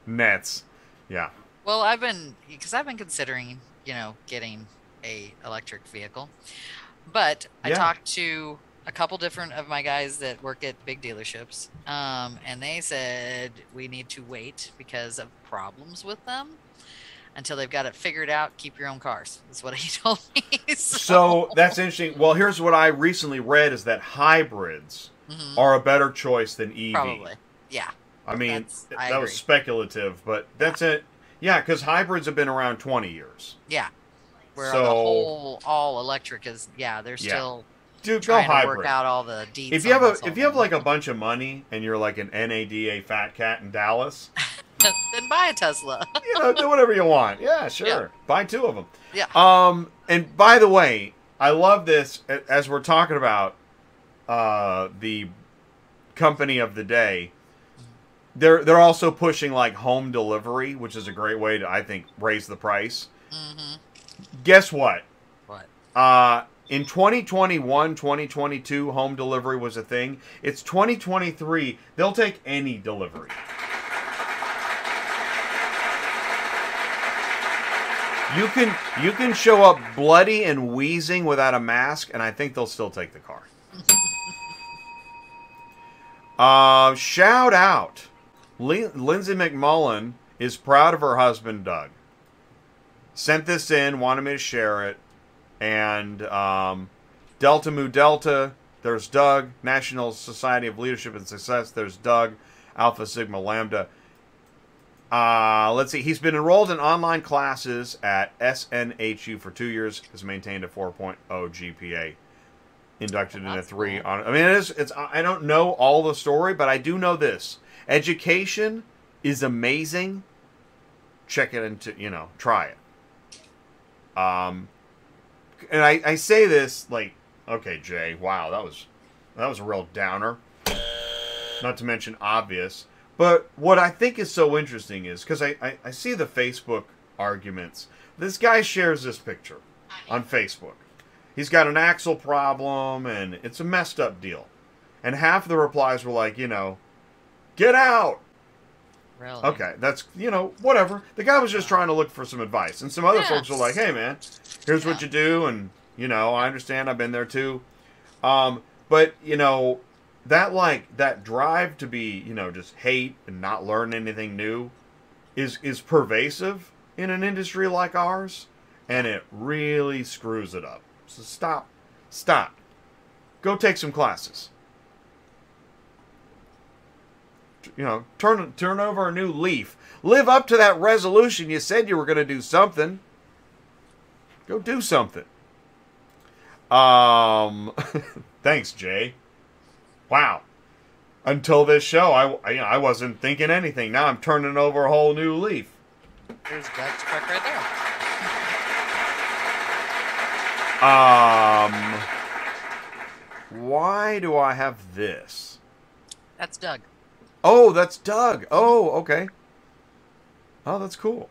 nets. Yeah. well, I've been because I've been considering, you know, getting a electric vehicle, but I talked to a couple different of my guys that work at big dealerships, um, and they said we need to wait because of problems with them until they've got it figured out. Keep your own cars. That's what he told me. So that's interesting. Well, here's what I recently read: is that hybrids Mhm, are a better choice than EV. probably, yeah. I mean, I that was speculative, but that's it. Yeah, because hybrids have been around 20 years. Yeah. Where So- the whole all electric is, yeah, they're Yeah. still Dude, go trying to work out all the deets. If you have a if you have like a bunch of money and you're like an NADA fat cat in Dallas, then buy a Tesla. you know, do whatever you want. Yeah, sure. Yeah. Buy two of them. Yeah. Um, and by the way, I love this as we're talking about uh, the company of the day. They're they're also pushing like home delivery, which is a great way to I think raise the price. hmm Guess what? What? Uh, in 2021, 2022, home delivery was a thing. It's 2023. They'll take any delivery. You can you can show up bloody and wheezing without a mask, and I think they'll still take the car. uh, shout out, Lin- Lindsay McMullen is proud of her husband Doug. Sent this in, wanted me to share it, and um, Delta Mu Delta. There's Doug, National Society of Leadership and Success. There's Doug, Alpha Sigma Lambda. Uh, let's see. He's been enrolled in online classes at SNHU for two years. Has maintained a 4.0 GPA. Inducted in a three. On. I mean, it is. It's. I don't know all the story, but I do know this. Education is amazing. Check it into. You know, try it. Um, and I, I say this like, okay, Jay. Wow, that was that was a real downer. Not to mention obvious. But what I think is so interesting is because I, I, I see the Facebook arguments. This guy shares this picture on Facebook. He's got an axle problem and it's a messed up deal. And half of the replies were like, you know, get out. Really? Okay, that's, you know, whatever. The guy was just trying to look for some advice. And some other Yes. folks were like, hey, man, here's what you do. And, you know, I understand. I've been there too. Um, but, you know, that, like, that drive to be, you know, just hate and not learn anything new is, is pervasive in an industry like ours. And it really screws it up. So stop. Stop. Go take some classes. You know, turn turn over a new leaf. Live up to that resolution you said you were going to do something. Go do something. Um, thanks, Jay. Wow. Until this show, I I, you know, I wasn't thinking anything. Now I'm turning over a whole new leaf. There's Doug's truck right there. Um, why do I have this? That's Doug. Oh, that's Doug. Oh, okay. Oh, that's cool.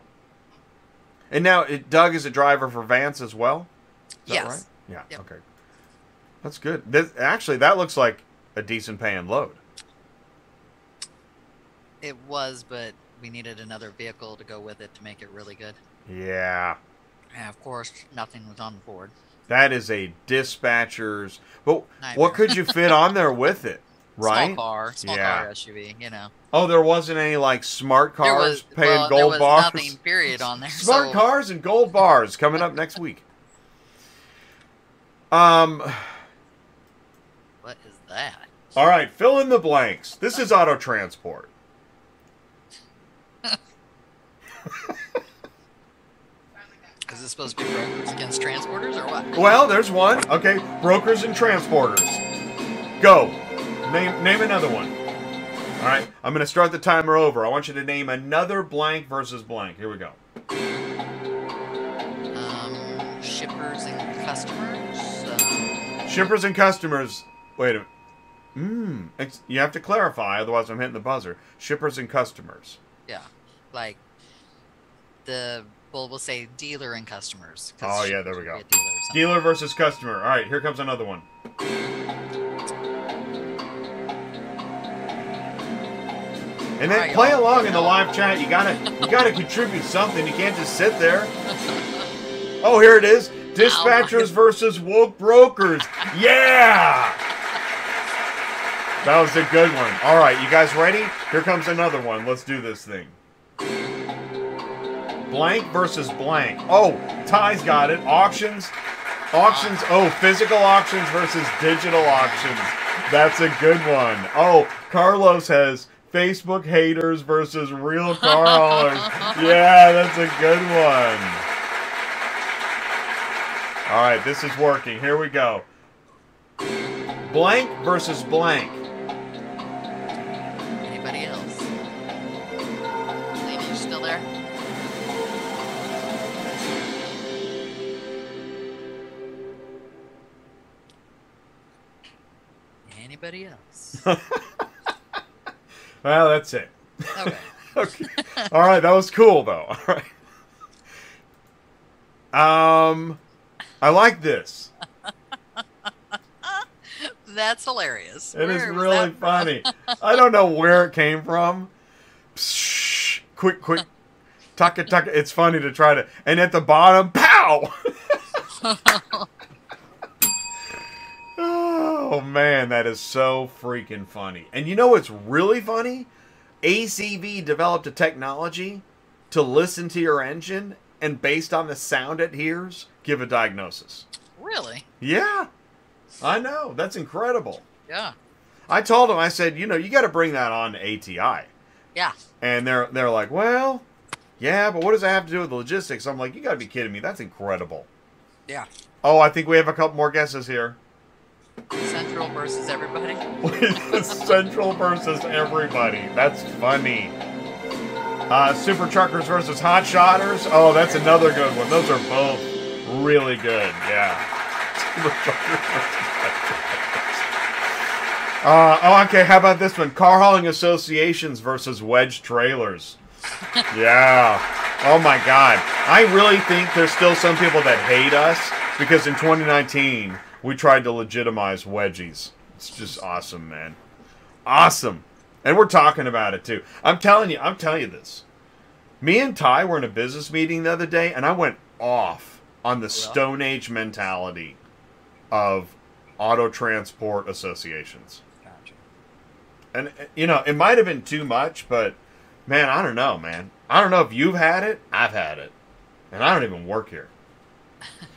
And now it, Doug is a driver for Vance as well. Yes. right? Yeah. Yep. Okay. That's good. This, actually, that looks like a decent paying load. It was, but we needed another vehicle to go with it to make it really good. Yeah. And of course, nothing was on board. That is a dispatcher's. But what could you fit on there with it? Right? Small car, small Yeah. car SUV. You know, Oh, there wasn't any like smart cars was paying well, gold there was bars. nothing period on there. Smart so cars and gold bars coming up next week. Um. What is that? All right, fill in the blanks. This is auto transport. Is this supposed to be brokers against transporters or what? Well, there's one. Okay, brokers and transporters. Go. Name name another one. All right, I'm going to start the timer over. I want you to name another blank versus blank. Here we go. Um, shippers and customers. Um, Shippers and customers. Wait a minute. Mmm. You have to clarify, otherwise I'm hitting the buzzer. Shippers and customers. yeah, like the well, we'll say dealer and customers. Oh, yeah, there we go. would be a dealer. Dealer versus customer. All right, here comes another one. And then right, play along in the live chat. You gotta you gotta contribute something. You can't just sit there. Oh, here it is. Dispatchers versus woke brokers. Yeah. That was a good one. All right, you guys ready? Here comes another one. Let's do this thing. Blank versus blank. Oh, Ty's got it. Auctions. Auctions. Oh, physical auctions versus digital auctions. That's a good one. Oh, Carlos has Facebook haters versus real car haulers. Yeah, that's a good one. All right, this is working. Here we go. Blank versus blank. Anybody else? Lady, you still there? Anybody else? Well, that's it. Okay. okay. All right, that was cool though. All right. Um, I like this. That's hilarious. It is Where was really funny. I don't know where it came from. Psh, quick, quick, tuck tucka, tucka. It's funny to try to. And at the bottom, pow! oh man, that is so freaking funny. And you know what's really funny? ACV developed a technology to listen to your engine and based on the sound it hears, give a diagnosis. Really? Yeah, I know. That's incredible. Yeah. I told them, I said, you know, you got to bring that on to ATI. Yeah. And they're they're like, well, yeah, but what does that have to do with the logistics? I'm like, you got to be kidding me. That's incredible. Yeah. Oh, I think we have a couple more guesses here. Central versus everybody. Central versus everybody. That's funny. Uh, Super Truckers versus Hot Shotters. Oh, that's another good one. Those are both really good. Yeah. Uh, oh, okay. How about this one? Car hauling associations versus wedge trailers. yeah. Oh my God. I really think there's still some people that hate us because in 2019 we tried to legitimize wedgies. It's just awesome, man. Awesome. And we're talking about it too. I'm telling you, I'm telling you this. Me and Ty were in a business meeting the other day, and I went off on the Stone Age mentality of auto transport associations. Gotcha. And uh, you know, it might have been too much, but man, I don't know, man. I don't know if you've had it. I've had it, and I don't even work here.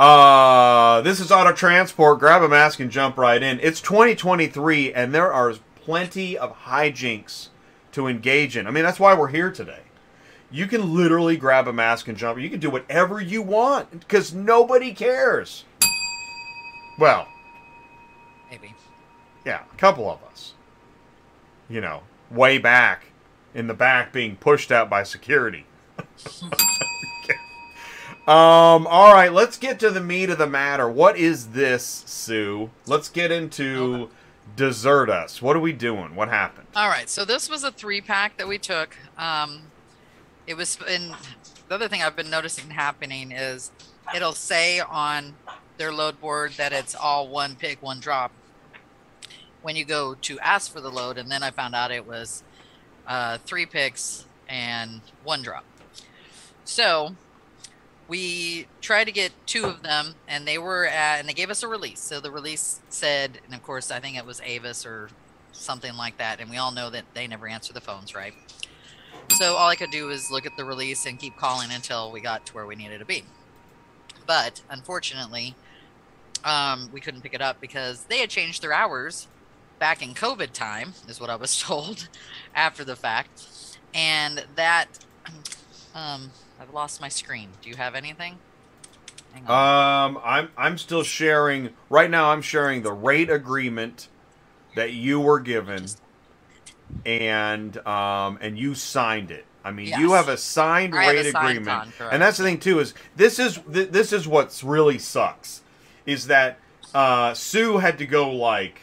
uh, this is auto transport. Grab a mask and jump right in. It's 2023, and there are plenty of hijinks to engage in. I mean, that's why we're here today. You can literally grab a mask and jump. You can do whatever you want because nobody cares. Well, Maybe. yeah, a couple of us. You know, way back in the back being pushed out by security. um, all right, let's get to the meat of the matter. What is this, Sue? Let's get into. Desert Us. What are we doing? What happened? All right. So this was a three pack that we took. Um, it was in the other thing I've been noticing happening is it'll say on their load board that it's all one pick, one drop. When you go to ask for the load, and then I found out it was uh, three picks and one drop. So we tried to get two of them, and they were at, and they gave us a release. So the release said, and of course, I think it was Avis or something like that. And we all know that they never answer the phones, right? So all I could do was look at the release and keep calling until we got to where we needed to be. But unfortunately, um, we couldn't pick it up because they had changed their hours back in COVID time, is what I was told after the fact. And that, um, I've lost my screen. Do you have anything? Um, I'm I'm still sharing right now. I'm sharing the rate agreement that you were given, and um, and you signed it. I mean, you have a signed I a rate signed agreement, and that's the thing too. Is this is th- this is what's really sucks, is that uh, Sue had to go like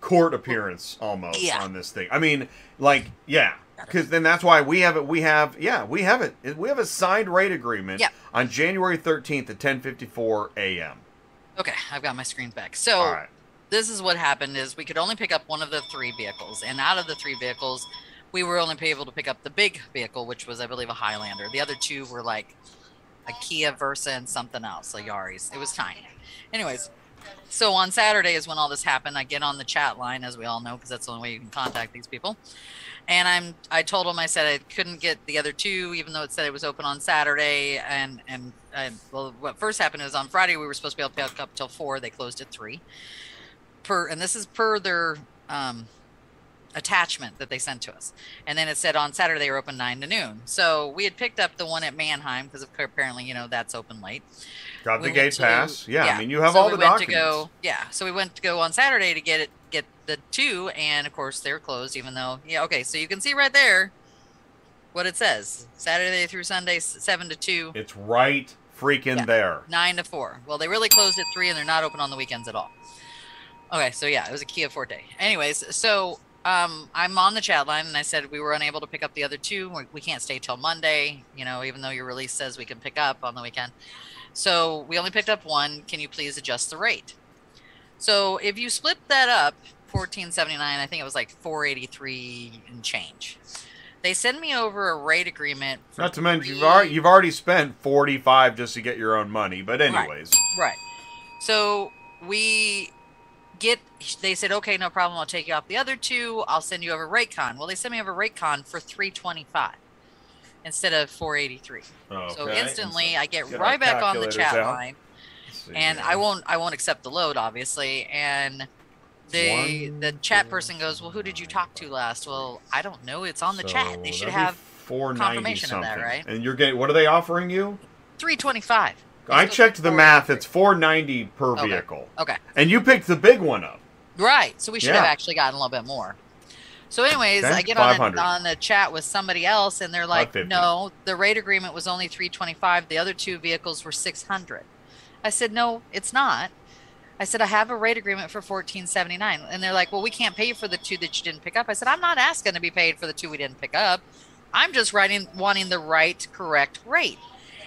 court appearance almost Yeah. on this thing. I mean, like yeah. Because then that's why we have it. We have yeah, we have it. We have a signed rate agreement Yeah. on January thirteenth at ten fifty four a.m. okay, I've got my screen back. So right. this is what happened is we could only pick up one of the three vehicles and out of the three vehicles we were only able to pick up the big vehicle which was i believe a highlander the other two were like a kia versa and something else a yaris it was tiny anyways so on saturday is when all this happened i get on the chat line as we all know because that's the only way you can contact these people and i'm i told them i said i couldn't get the other two even though it said it was open on saturday. And and, and well what first happened is on friday we were supposed to be able to pick up till four. They closed at three. Per and this is per their um, attachment that they sent to us and then it said on saturday they were open 9 to noon so we had picked up the one at manheim because apparently you know that's open late Got the we gate to- pass. Yeah, I mean you have so all we the went documents. to go yeah so we went to go on saturday to get it get the two and of course they're closed even though yeah okay so you can see right there what it says saturday through sunday 7 to 2 It's right freaking Yeah. there. nine to four. Well, they really closed at three, and they're not open on the weekends at all. Okay, so yeah, it was a Kia Forte. Anyways, so um, I'm on the chat line, and I said we were unable to pick up the other two. We, we can't stay till Monday, you know, even though your release says we can pick up on the weekend. So we only picked up one. Can you please adjust the rate? So if you split that up, fourteen seventy nine, I think it was like four eighty three and change. They send me over a rate agreement. for Not to mention you've already you've already spent forty five just to get your own money. But anyways, Right. So we get. They said, okay, no problem. I'll take you off the other two. I'll send you over rate con. Well, they sent me over rate con for three twenty five instead of four eighty three. So Okay. instantly, I get, Get right back on the chat out. line, and. I won't. I won't accept the load, obviously. And the One, the chat two, person goes, well, who did you talk to last? Well, I don't know. It's on the chat. They should have 490 confirmation of that, right? And you're getting what are they offering you? three twenty five. I checked the math. It's 490 per Okay. vehicle, okay. and you picked the big one up. Right. So we should Yeah. have actually gotten a little bit more. So, anyways, Okay, I get on a, on a chat with somebody else, and they're like, "No, the rate agreement was only 325. The other two vehicles were 600." I said, "No, it's not." I said, "I have a rate agreement for 1479," and they're like, "Well, we can't pay you for the two that you didn't pick up." I said, "I'm not asking to be paid for the two we didn't pick up. I'm just writing wanting the right correct rate."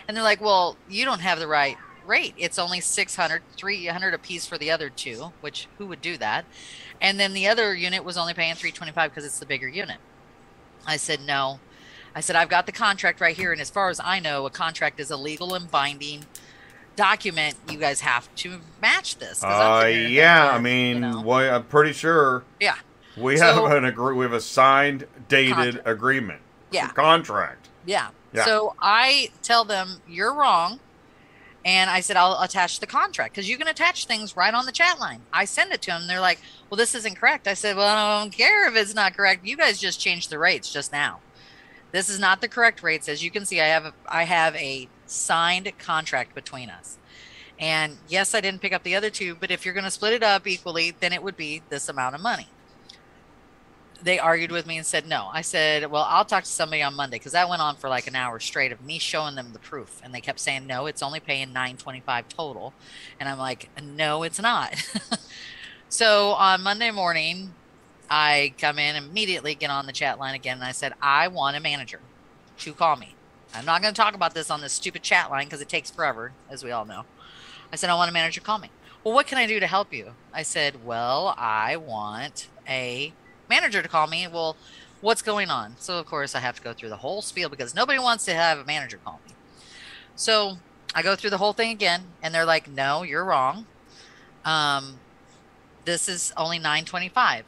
And they're like, "Well, you don't have the right rate. It's only 600, 300 a piece for the other two, which who would do that?" And then the other unit was only paying 325 because it's the bigger unit. I said, "No." I said, "I've got the contract right here and as far as I know, a contract is a legal and binding document. You guys have to match this. Uh, yeah, I mean, you know, well, I'm pretty sure yeah. we So- have an agree. We have a signed, dated Contract. agreement. Yeah. Contract. Yeah. Yeah. So I tell them you're wrong. And I said, I'll attach the contract because you can attach things right on the chat line. I send it to them. They're like, well, this isn't correct. I said, well, I don't care if it's not correct. You guys just changed the rates just now. This is not the correct rates. As you can see, I have a, I have a signed contract between us. And yes, I didn't pick up the other two, but if you're going to split it up equally, then it would be this amount of money they argued with me and said no. I said, well, I'll talk to somebody on Monday because that went on for like an hour straight of me showing them the proof, and they kept saying no, it's only paying nine twenty five total, and I'm like, no, it's not. so on Monday morning, I come in immediately, get on the chat line again, and I said, I want a manager to call me. I'm not going to talk about this on this stupid chat line because it takes forever, as we all know. I said, I want a manager to call me. Well, what can I do to help you? I said, well, I want a manager to call me. Well, what's going on? So of course I have to go through the whole spiel because nobody wants to have a manager call me. So I go through the whole thing again, and they're like, "No, you're wrong. Um, this is only nine twenty-five.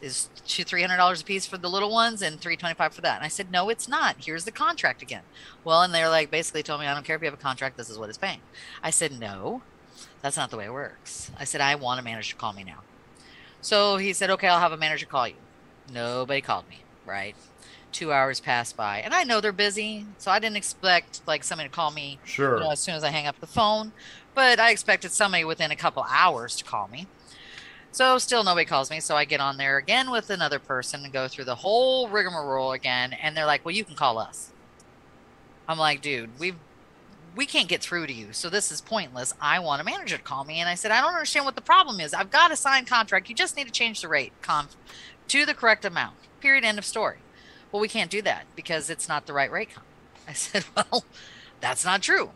Is two three hundred dollars a piece for the little ones and three twenty-five for that." And I said, "No, it's not. Here's the contract again." Well, and they're like, basically told me, "I don't care if you have a contract. This is what it's paying." I said, "No, that's not the way it works." I said, "I want a manager to call me now." So he said, okay, I'll have a manager call you. Nobody called me, right? Two hours passed by. And I know they're busy, so I didn't expect like somebody to call me Sure. you know, as soon as I hang up the phone. But I expected somebody within a couple hours to call me. So still nobody calls me. So I get on there again with another person and go through the whole rigmarole again. And they're like, well, you can call us. I'm like, dude, we've we can't get through to you. So this is pointless. I want a manager to call me. And I said, I don't understand what the problem is. I've got a signed contract. You just need to change the rate conf to the correct amount. Period. End of story. Well, we can't do that because it's not the right rate. Con. I said, well, that's not true.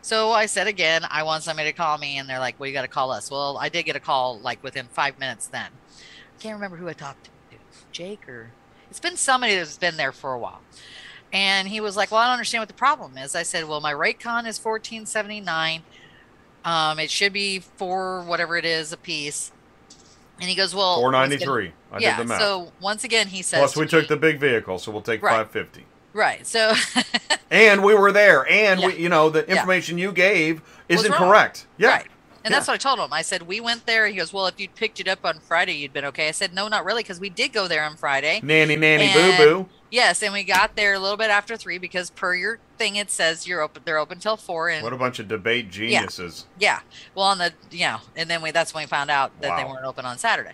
So I said again, I want somebody to call me. And they're like, well, you got to call us. Well, I did get a call like within five minutes then. I can't remember who I talked to. Jake or it's been somebody that's been there for a while. And he was like, "Well, I don't understand what the problem is." I said, "Well, my rate con is fourteen seventy nine. Um, it should be four whatever it is a piece." And he goes, "Well, Four once again- I yeah. did the math. So once again, he says, Plus, we to took me- the big vehicle, so we'll take Right. five fifty. right. So And we were there, and Yeah. we, you know, the Yeah. information you gave isn't correct. Yeah. Right. And that's what I told him. I said, We went there. He goes, Well, if you'd picked it up on Friday, you'd been okay. I said, No, not really, because we did go there on Friday. Nanny, nanny, And- boo, boo. Yes, and we got there a little bit after three because per your thing it says you're open they're open till four and What a bunch of debate geniuses. Yeah. Well, on the yeah, and then we that's when we found out that they weren't open on Saturday.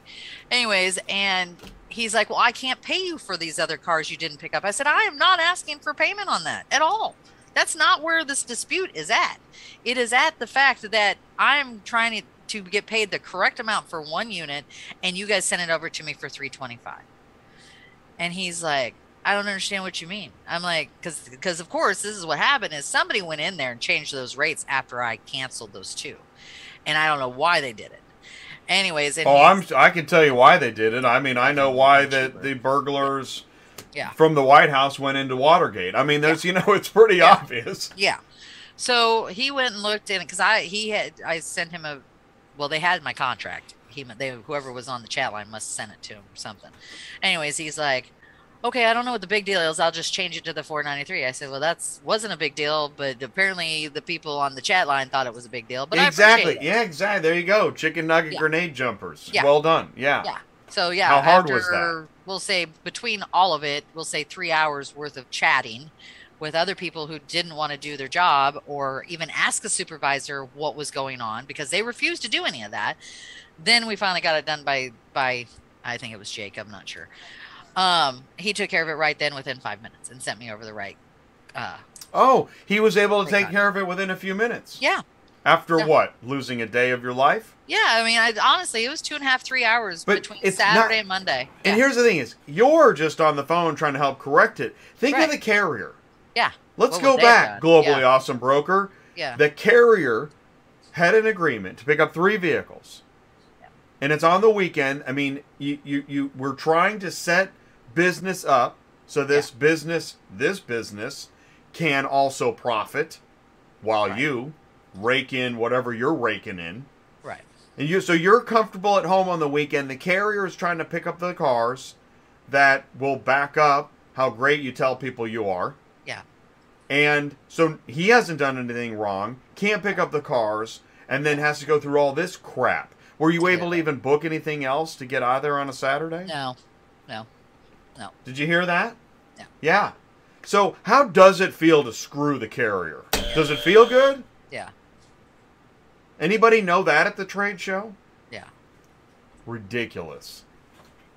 Anyways, and he's like, "Well, I can't pay you for these other cars you didn't pick up." I said, "I am not asking for payment on that at all. That's not where this dispute is at. It is at the fact that I'm trying to, to get paid the correct amount for one unit, and you guys sent it over to me for three twenty five. And he's like, I don't understand what you mean. I'm like, because because of course this is what happened is somebody went in there and changed those rates after I canceled those two, and I don't know why they did it. Anyways, and Oh, I'm. I can tell you why they did it. I mean, I know why that the burglars Yeah. from the White House went into Watergate. I mean, there's you know, it's pretty Yeah. obvious. Yeah. So he went and looked in it because I he had I sent him a well they had my contract. He they whoever was on the chat line must have sent it to him or something. Anyways, he's like, okay, I don't know what the big deal is. I'll just change it to the 493. I said, well, that's wasn't a big deal, but apparently the people on the chat line thought it was a big deal. But exactly. Yeah, exactly. There you go. Chicken nugget Yeah. grenade jumpers. Yeah. Well done. Yeah. Yeah. So yeah, How hard was after, We'll say between all of it, we'll say three hours worth of chatting with other people who didn't want to do their job or even ask a supervisor what was going on because they refused to do any of that. Then we finally got it done by by I think it was Jake. I'm not sure. Um, he took care of it right then within five minutes and sent me over the right. Uh, Oh, he was able to take care of it within a few minutes. yeah, After what? Losing a day of your life? yeah. I mean, I honestly, it was two and a half, three hours But between Saturday not- and Monday. And Yeah. here's the thing: is you're just on the phone trying to help correct it. Think Right. of the carrier. Yeah. Let's What go back, done? globally Yeah. awesome broker. yeah. The carrier had an agreement to pick up three vehicles, Yeah. and it's on the weekend. I mean, you you you we're trying to set business up so this business this business can also profit while Right. you rake in whatever you're raking in. right. And you so you're comfortable at home on the weekend. The carrier is trying to pick up the cars that will back up how great you tell people you are. Yeah. And so he hasn't done anything wrong, can't pick up the cars, and then has to go through all this crap. Were you able to even book anything else to get out of there on a Saturday? No. No, no. Did you hear that? Yeah. Yeah. So how does it feel to screw the carrier? Does it feel good? Anybody know that at the trade show? Yeah. Ridiculous.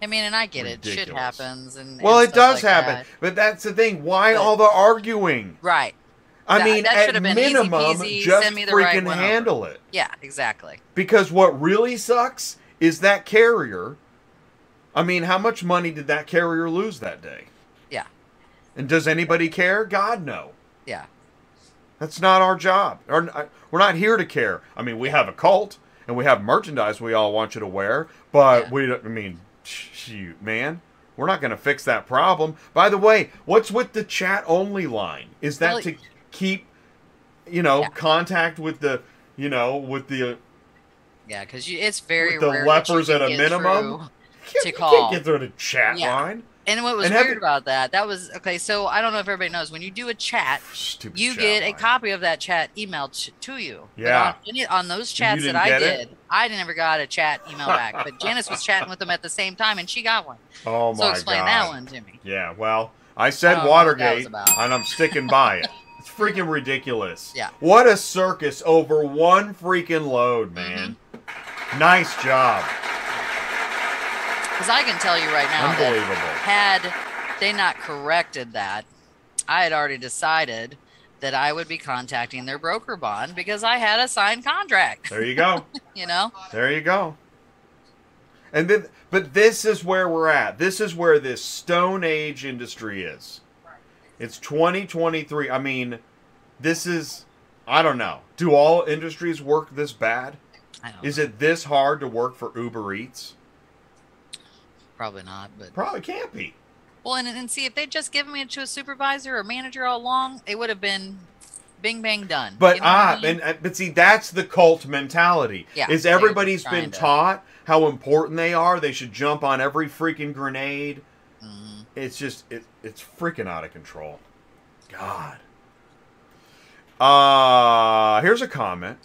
I mean, and I get it. Shit happens, and Well, and it does like happen, that. but that's the thing. Why But- all the arguing? right? I That- mean, that at easy minimum, peasy, just the right freaking over. handle it. Yeah, exactly. Because what really sucks is that carrier. I mean, how much money did that carrier lose that day? Yeah, And does anybody care? God, no. yeah, That's not our job. Or, uh, we're not here to care. I mean, we have a cult and we have merchandise we all want you to wear, but Yeah. we don't. I mean, shoot, man, we're not going to fix that problem. By the way, what's with the chat only line? Is that Well, to keep, you know, Yeah. contact with the, you know, with the uh, yeah. Because it's very With the rare that you lepers at a minimum? through. you To can't get through the chat Yeah. line. And what was And weird about that? That was okay. So I don't know if everybody knows when you do a chat, Stupid you chat get a copy of that chat emailed to you. Yeah. on, any- on those chats that I get it? did, I never got a chat email back. But Janice was chatting with them at the same time, and she got one. Oh my god. so explain god. that one to me. Yeah, well, I said I don't know what that Watergate, and I'm sticking by it. It's freaking ridiculous. Yeah. What a circus over one freaking load, man. Mm-hmm. Nice job. Because I can tell you right now that Unbelievable. had they not corrected that, I had already decided that I would be contacting their broker bond because I had a signed contract. There you go. You know? there you go. And then, but this is where we're at. This is where this Stone Age industry is. It's 2023. I mean, this is. I don't know. Do all industries work this bad? I don't Is it this hard to work for Uber Eats? Probably not, but Probably can't be. well, and, and see if they'd just given me to a supervisor or manager all along, it would have been bing bang done. But You know ah, I mean? and uh, but see, that's the cult mentality. Yeah, is everybody's been to- taught how important they are? They should jump on every freaking grenade. Mhm. It's just it, it's freaking out of control. God. Uh here's a comment.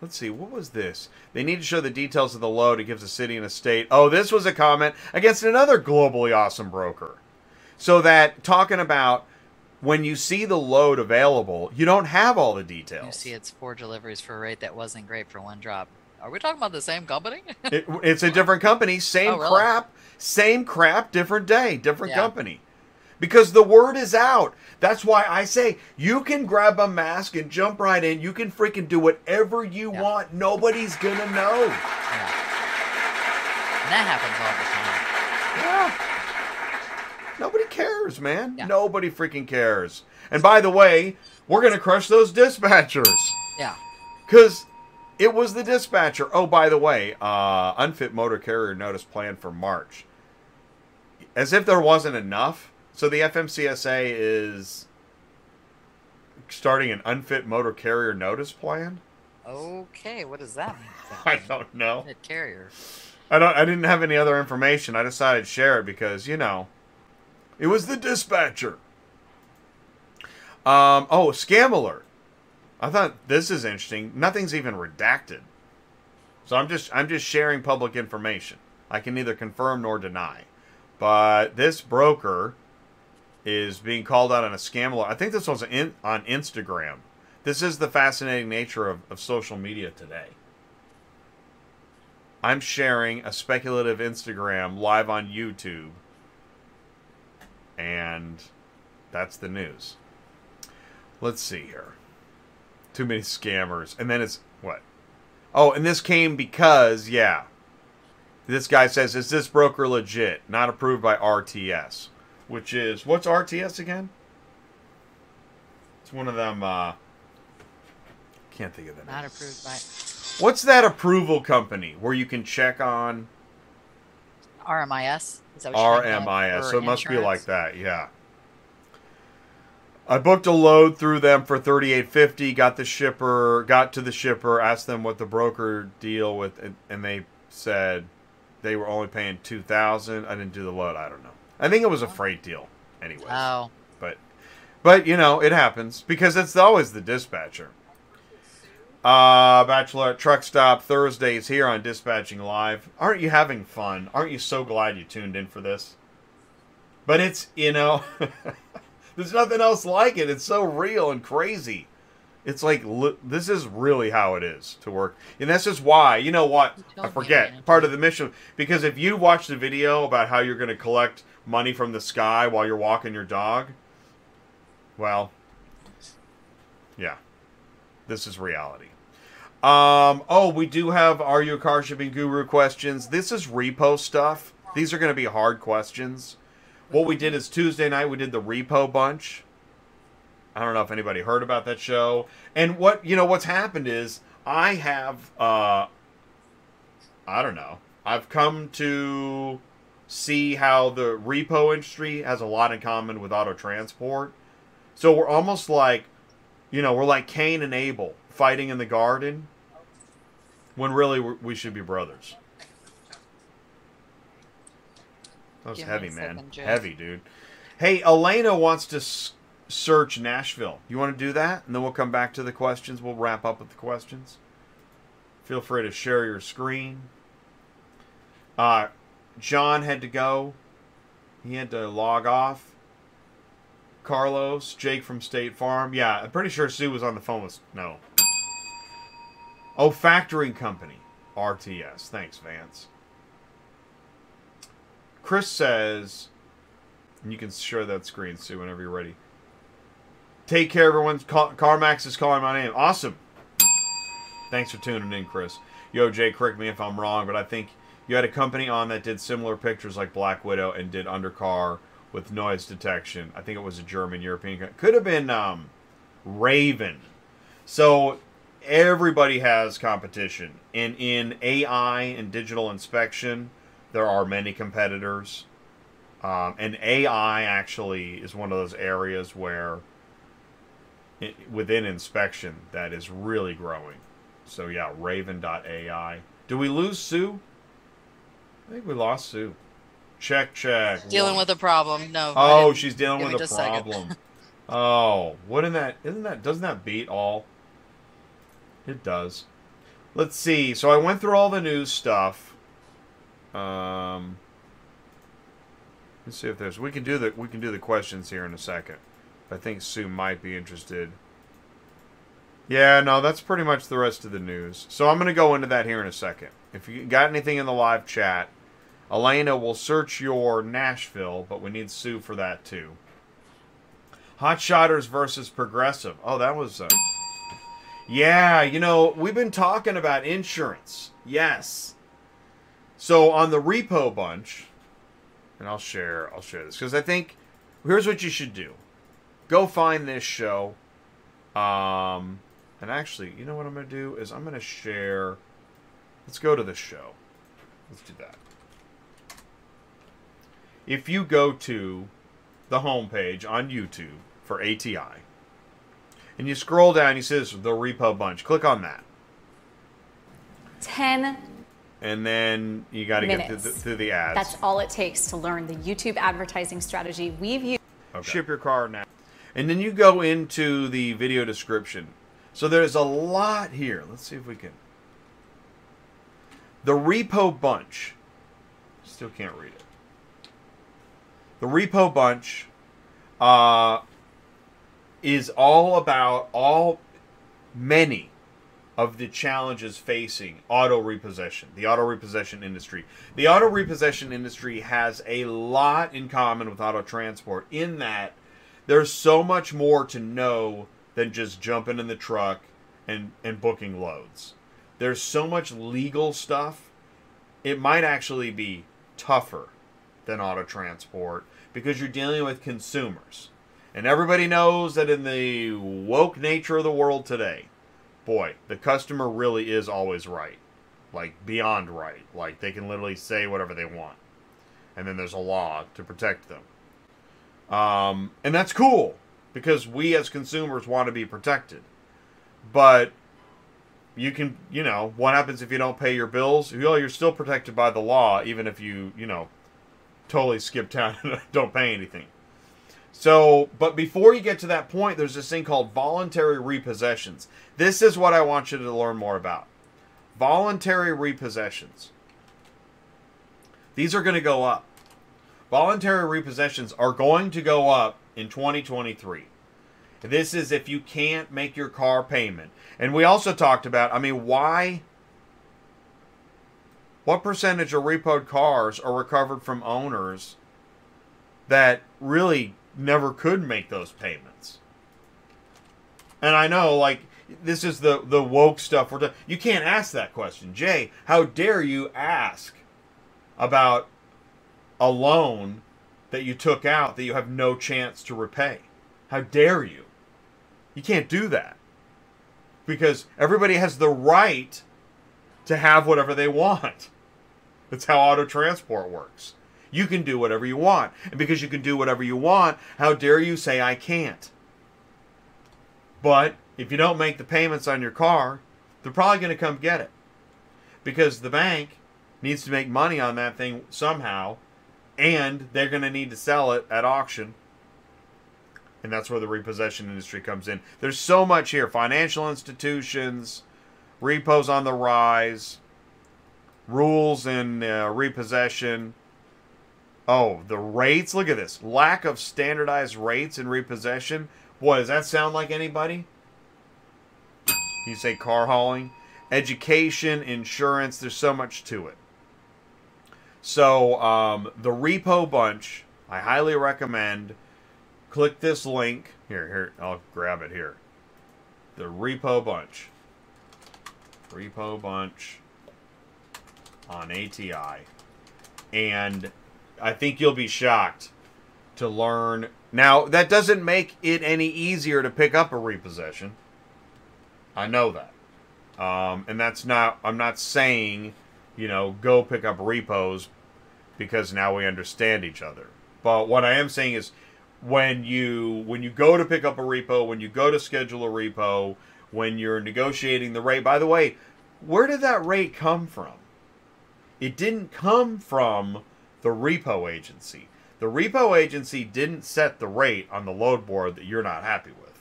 Let's see, what was this? They need to show the details of the load. It gives a city and a state. Oh, this was a comment against another globally awesome broker. So that talking about when you see the load available, you don't have all the details. you see, it's four deliveries for a rate that wasn't great for one drop. Are we talking about the same company? It, it's a different company, same Oh, really? crap, same crap, different day, different Yeah. company. Because the word is out. That's why I say you can grab a mask and jump right in. You can freaking do whatever you Yeah. want. Nobody's gonna know. Yeah. And that happens all the time. Yeah. Nobody cares, man. Yeah. Nobody freaking cares. And by the way, we're gonna crush those dispatchers. Yeah. Cause It was the dispatcher. Oh, by the way, uh, unfit motor carrier notice planned for March. As if there wasn't enough. So the FMCSA is starting an unfit motor carrier notice plan. Okay, what does that mean? I don't know. Unfit carrier. I don't. I didn't have any other information. I decided to share it because you know, it was the dispatcher. Um. Oh, scam alert. I thought this is interesting. Nothing's even redacted. So I'm just I'm just sharing public information. I can neither confirm nor deny. But this broker is being called out on a scam alert. I think this was in, on Instagram. This is the fascinating nature of, of social media today. I'm sharing a speculative Instagram live on YouTube. And that's the news. Let's see here. Too many scammers. And then it's what? Oh, and this came because, yeah. This guy says, Is this broker legit? Not approved by RTS. Which is, what's RTS again? It's one of them, uh, can't think of the name. Not approved by What's that approval company where you can check on RMIS. Is that what you're thinking of? RMIS? So it must be like that, yeah. I booked a load through them for thirty eight fifty. Got the shipper, got to the shipper, asked them what the broker deal with, and, and they said they were only paying two thousand. I didn't do the load. I don't know. I think it was a freight deal, anyways. Oh, But, but you know, it happens because it's always the dispatcher. Uh, Bachelor Truck Stop Thursdays here on Dispatching Live. Aren't you having fun? Aren't you so glad you tuned in for this? But it's, you know, there's nothing else like it. It's so real and crazy. It's like li- this is really how it is to work, and that's just why. You know what? I forget part of the mission because if you watch the video about how you're going to collect money from the sky while you're walking your dog, well, yeah, this is reality. Um, oh, we do have Are You a Car Shipping Guru questions. This is repo stuff. These are going to be hard questions. What we did is Tuesday night we did the repo bunch. I don't know if anybody heard about that show. And what you know what's happened is I have uh I don't know. I've come to see how the repo industry has a lot in common with auto transport. So we're almost like you know, we're like Cain and Abel fighting in the garden when really we should be brothers. That was Give heavy, man. second, Heavy, dude. Hey, Elena wants to s- search Nashville. You want to do that? And then we'll come back to the questions. We'll wrap up with the questions. Feel free to share your screen. Uh, John had to go. He had to log off. Carlos, Jake from State Farm. Yeah, I'm pretty sure Sue was on the phone with. No. Oh, Factoring Company. RTS. Thanks, Vance. Chris says, and you can share that screen, Sue, whenever you're ready. Take care, everyone. Car- CarMax is calling my name. Awesome. Thanks for tuning in, Chris. Yo, Jay, correct me if I'm wrong, but I think you had a company on that did similar pictures like Black Widow and did undercar with noise detection. I think it was a German European. co- Could have been um, Ravin. So everybody has competition. And in AI and digital inspection, there are many competitors. Um, and AI actually is one of those areas where it, within inspection that is really growing. So yeah, Ravin.ai. Do we lose Sue? I think we lost Sue. Check, check. dealing One. with a problem. No. Oh, she's dealing with a just a problem. oh, wouldn't that? Isn't that? Doesn't that beat all? It does. Let's see. So I went through all the news stuff. Um, let's see if there's. We can do the. We can do the questions here in a second. I think Sue might be interested. Yeah, no, that's pretty much the rest of the news. So I'm going to go into that here in a second. If you got anything in the live chat, Elena will search your Nashville, but we need Sue for that too. Hot Shotters versus Progressive. Oh, that was. Uh... Yeah, you know, we've been talking about insurance. Yes. So on the repo bunch, and I'll share, I'll share this because I think here's what you should do. Go find this show. Um, And actually, you know what I'm going to do is I'm going to share. Let's go to the show. Let's do that. If you go to the homepage on YouTube for ATI, and you scroll down, you see this, the Repo Bunch. Click on that. 10 And then you got to get through the, through the ads. That's all it takes to learn the YouTube advertising strategy we've used. Ship your car now. And then you go into the video description. So there's a lot here. Let's see if we can. The Repo Bunch. Still can't read it. The Repo Bunch uh, is all about all many of the challenges facing auto repossession, the auto repossession industry. The auto repossession industry has a lot in common with auto transport in that there's so much more to know than just jumping in the truck and, and booking loads. There's so much legal stuff. It might actually be tougher than auto transport because you're dealing with consumers. And everybody knows that in the woke nature of the world today, boy, the customer really is always right. Like beyond right. Like they can literally say whatever they want. And then there's a law to protect them. Um, and that's cool because we as consumers want to be protected. But you can, you know, what happens if you don't pay your bills? Well, you're still protected by the law, even if you, you know, totally skip town and don't pay anything. So, but before you get to that point, there's this thing called voluntary repossessions. This is what I want you to learn more about. Voluntary repossessions. These are going to go up. Voluntary repossessions are going to go up in 2023. This is if you can't make your car payment. And we also talked about, I mean, why what percentage of repoed cars are recovered from owners that really never could make those payments? And I know, like, this is the the woke stuff. We're do- you can't ask that question, Jay. How dare you ask about a loan that you took out that you have no chance to repay? How dare you? You can't do that because everybody has the right to have whatever they want. That's how auto transport works. You can do whatever you want. And because you can do whatever you want, how dare you say I can't? But if you don't make the payments on your car, they're probably going to come get it. Because the bank needs to make money on that thing somehow, and they're going to need to sell it at auction. And that's where the repossession industry comes in. There's so much here financial institutions, repos on the rise, rules in uh, repossession. Oh, the rates. Look at this. Lack of standardized rates in repossession. What does that sound like anybody? You say car hauling? Education, insurance, there's so much to it. So, um, the Repo Bunch, I highly recommend. Click this link. Here, here, I'll grab it here. The Repo Bunch. Repo Bunch on ATI. And I think you'll be shocked to learn. Now, that doesn't make it any easier to pick up a repossession. I know that. Um, and that's not, I'm not saying, you know, go pick up repos because now we understand each other. But what I am saying is when you when you go to pick up a repo, when you go to schedule a repo, when you're negotiating the rate, by the way, where did that rate come from? It didn't come from the repo agency. The repo agency didn't set the rate on the load board that you're not happy with.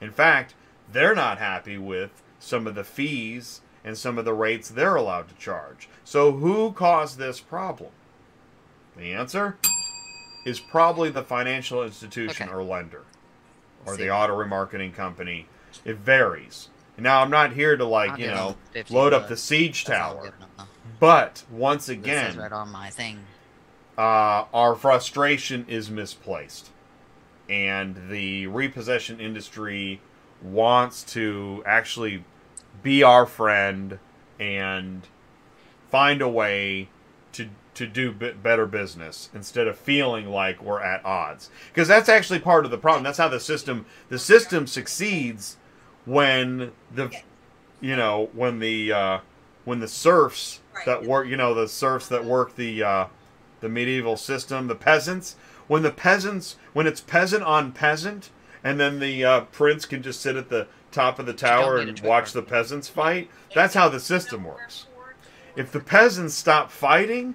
In fact, they're not happy with some of the fees and some of the rates they're allowed to charge. So, who caused this problem? The answer is probably the financial institution Okay. or lender or the auto remarketing company. It varies. Now, I'm not here to, like, I'll you know, load up the siege tower. But once again, This is right on my thing. uh, our frustration is misplaced. And the repossession industry wants to actually be our friend and find a way to to do better business instead of feeling like we're at odds because that's actually part of the problem that's how the system the system succeeds when the you know when the uh, when the serfs that work you know the serfs that work the uh, the medieval system the peasants when the peasants when it's peasant on peasant and then the uh, prince can just sit at the top of the tower need and watch the peasants fight that's how the system works if the peasants stop fighting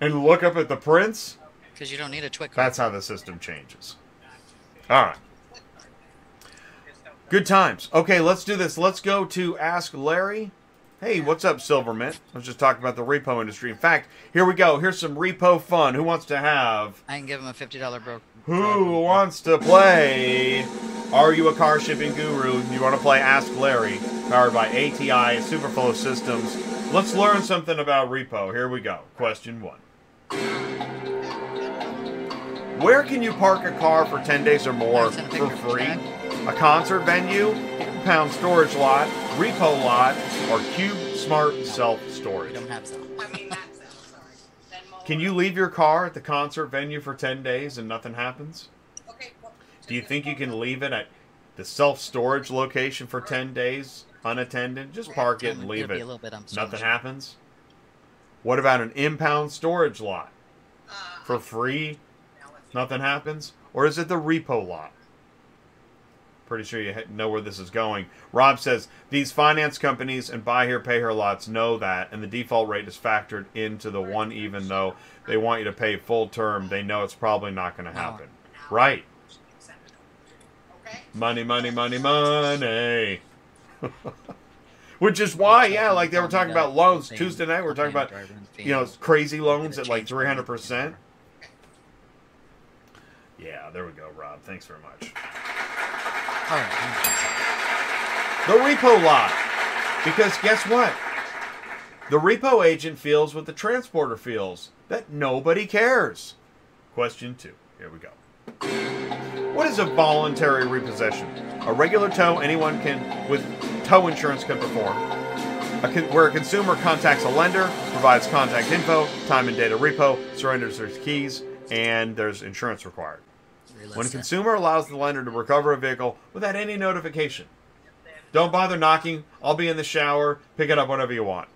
and look up at the prince Because you don't need a twig. that's how the system changes all right Good times. Okay, let's do this. Let's go to Ask Larry. Hey, what's up, Silvermint? Let's just talk about the repo industry. In fact, here we go. Here's some repo fun. Who wants to have? I can give him a fifty dollar broke. Who wants to play? Are you a car shipping guru? You want to play Ask Larry, powered by ATI Superflow Systems. Let's learn something about repo. Here we go. Question one. Where can you park a car for 10 days or more That's in a for free? A concert venue, pound storage lot, repo lot, or cube smart self We storage? don't have some. I mean, that's it, sorry. Can you leave your car at the concert venue for 10 days and nothing happens? Okay. well, Do you think you can leave it at the self storage location for 10 days unattended? Just park it and It'll leave be it. a little bit Nothing happens? What about an impound storage lot? uh, For free, nothing happens? Or is it the repo lot? Pretty sure you know where this is going. Rob says these finance companies and buy here, pay here lots know that, and the default rate is factored into the one, even though they want you to pay full term. They know it's probably not going to happen. Right. Money, money, money, money. Which is why, yeah, like they were talking about loans Tuesday night. We're talking about, you know, crazy loans at like three hundred percent. Yeah, there we go, Rob. Thanks very much. The repo lot. Because guess what? The repo agent feels what the transporter feels that nobody cares. Question two. Here we go. What is a voluntary repossession? A regular tow anyone can with tow insurance can perform. A con- where a consumer contacts a lender, provides contact info, time and data repo, surrenders their keys, and there's insurance required. When a consumer allows the lender to recover a vehicle without any notification. Don't bother knocking. I'll be in the shower. Pick it up whenever you want.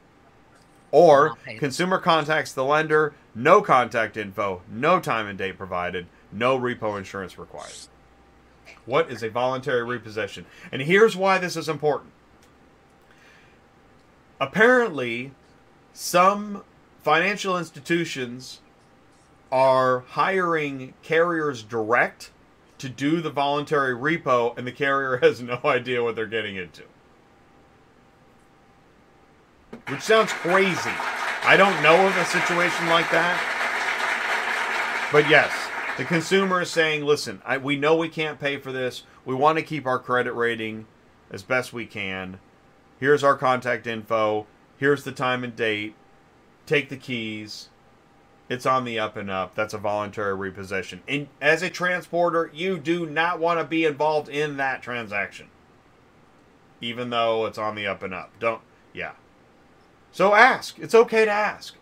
Or consumer contacts the lender, no contact info, no time and date provided, no repo insurance required. What is a voluntary repossession? And here's why this is important. Apparently, some financial institutions are hiring carriers direct to do the voluntary repo, and the carrier has no idea what they're getting into. Which sounds crazy. I don't know of a situation like that. But yes, the consumer is saying, listen, I, we know we can't pay for this. We want to keep our credit rating as best we can. Here's our contact info. Here's the time and date. Take the keys. It's on the up and up. That's a voluntary repossession. And as a transporter, you do not want to be involved in that transaction. Even though it's on the up and up. Don't, yeah. So ask. It's okay to ask.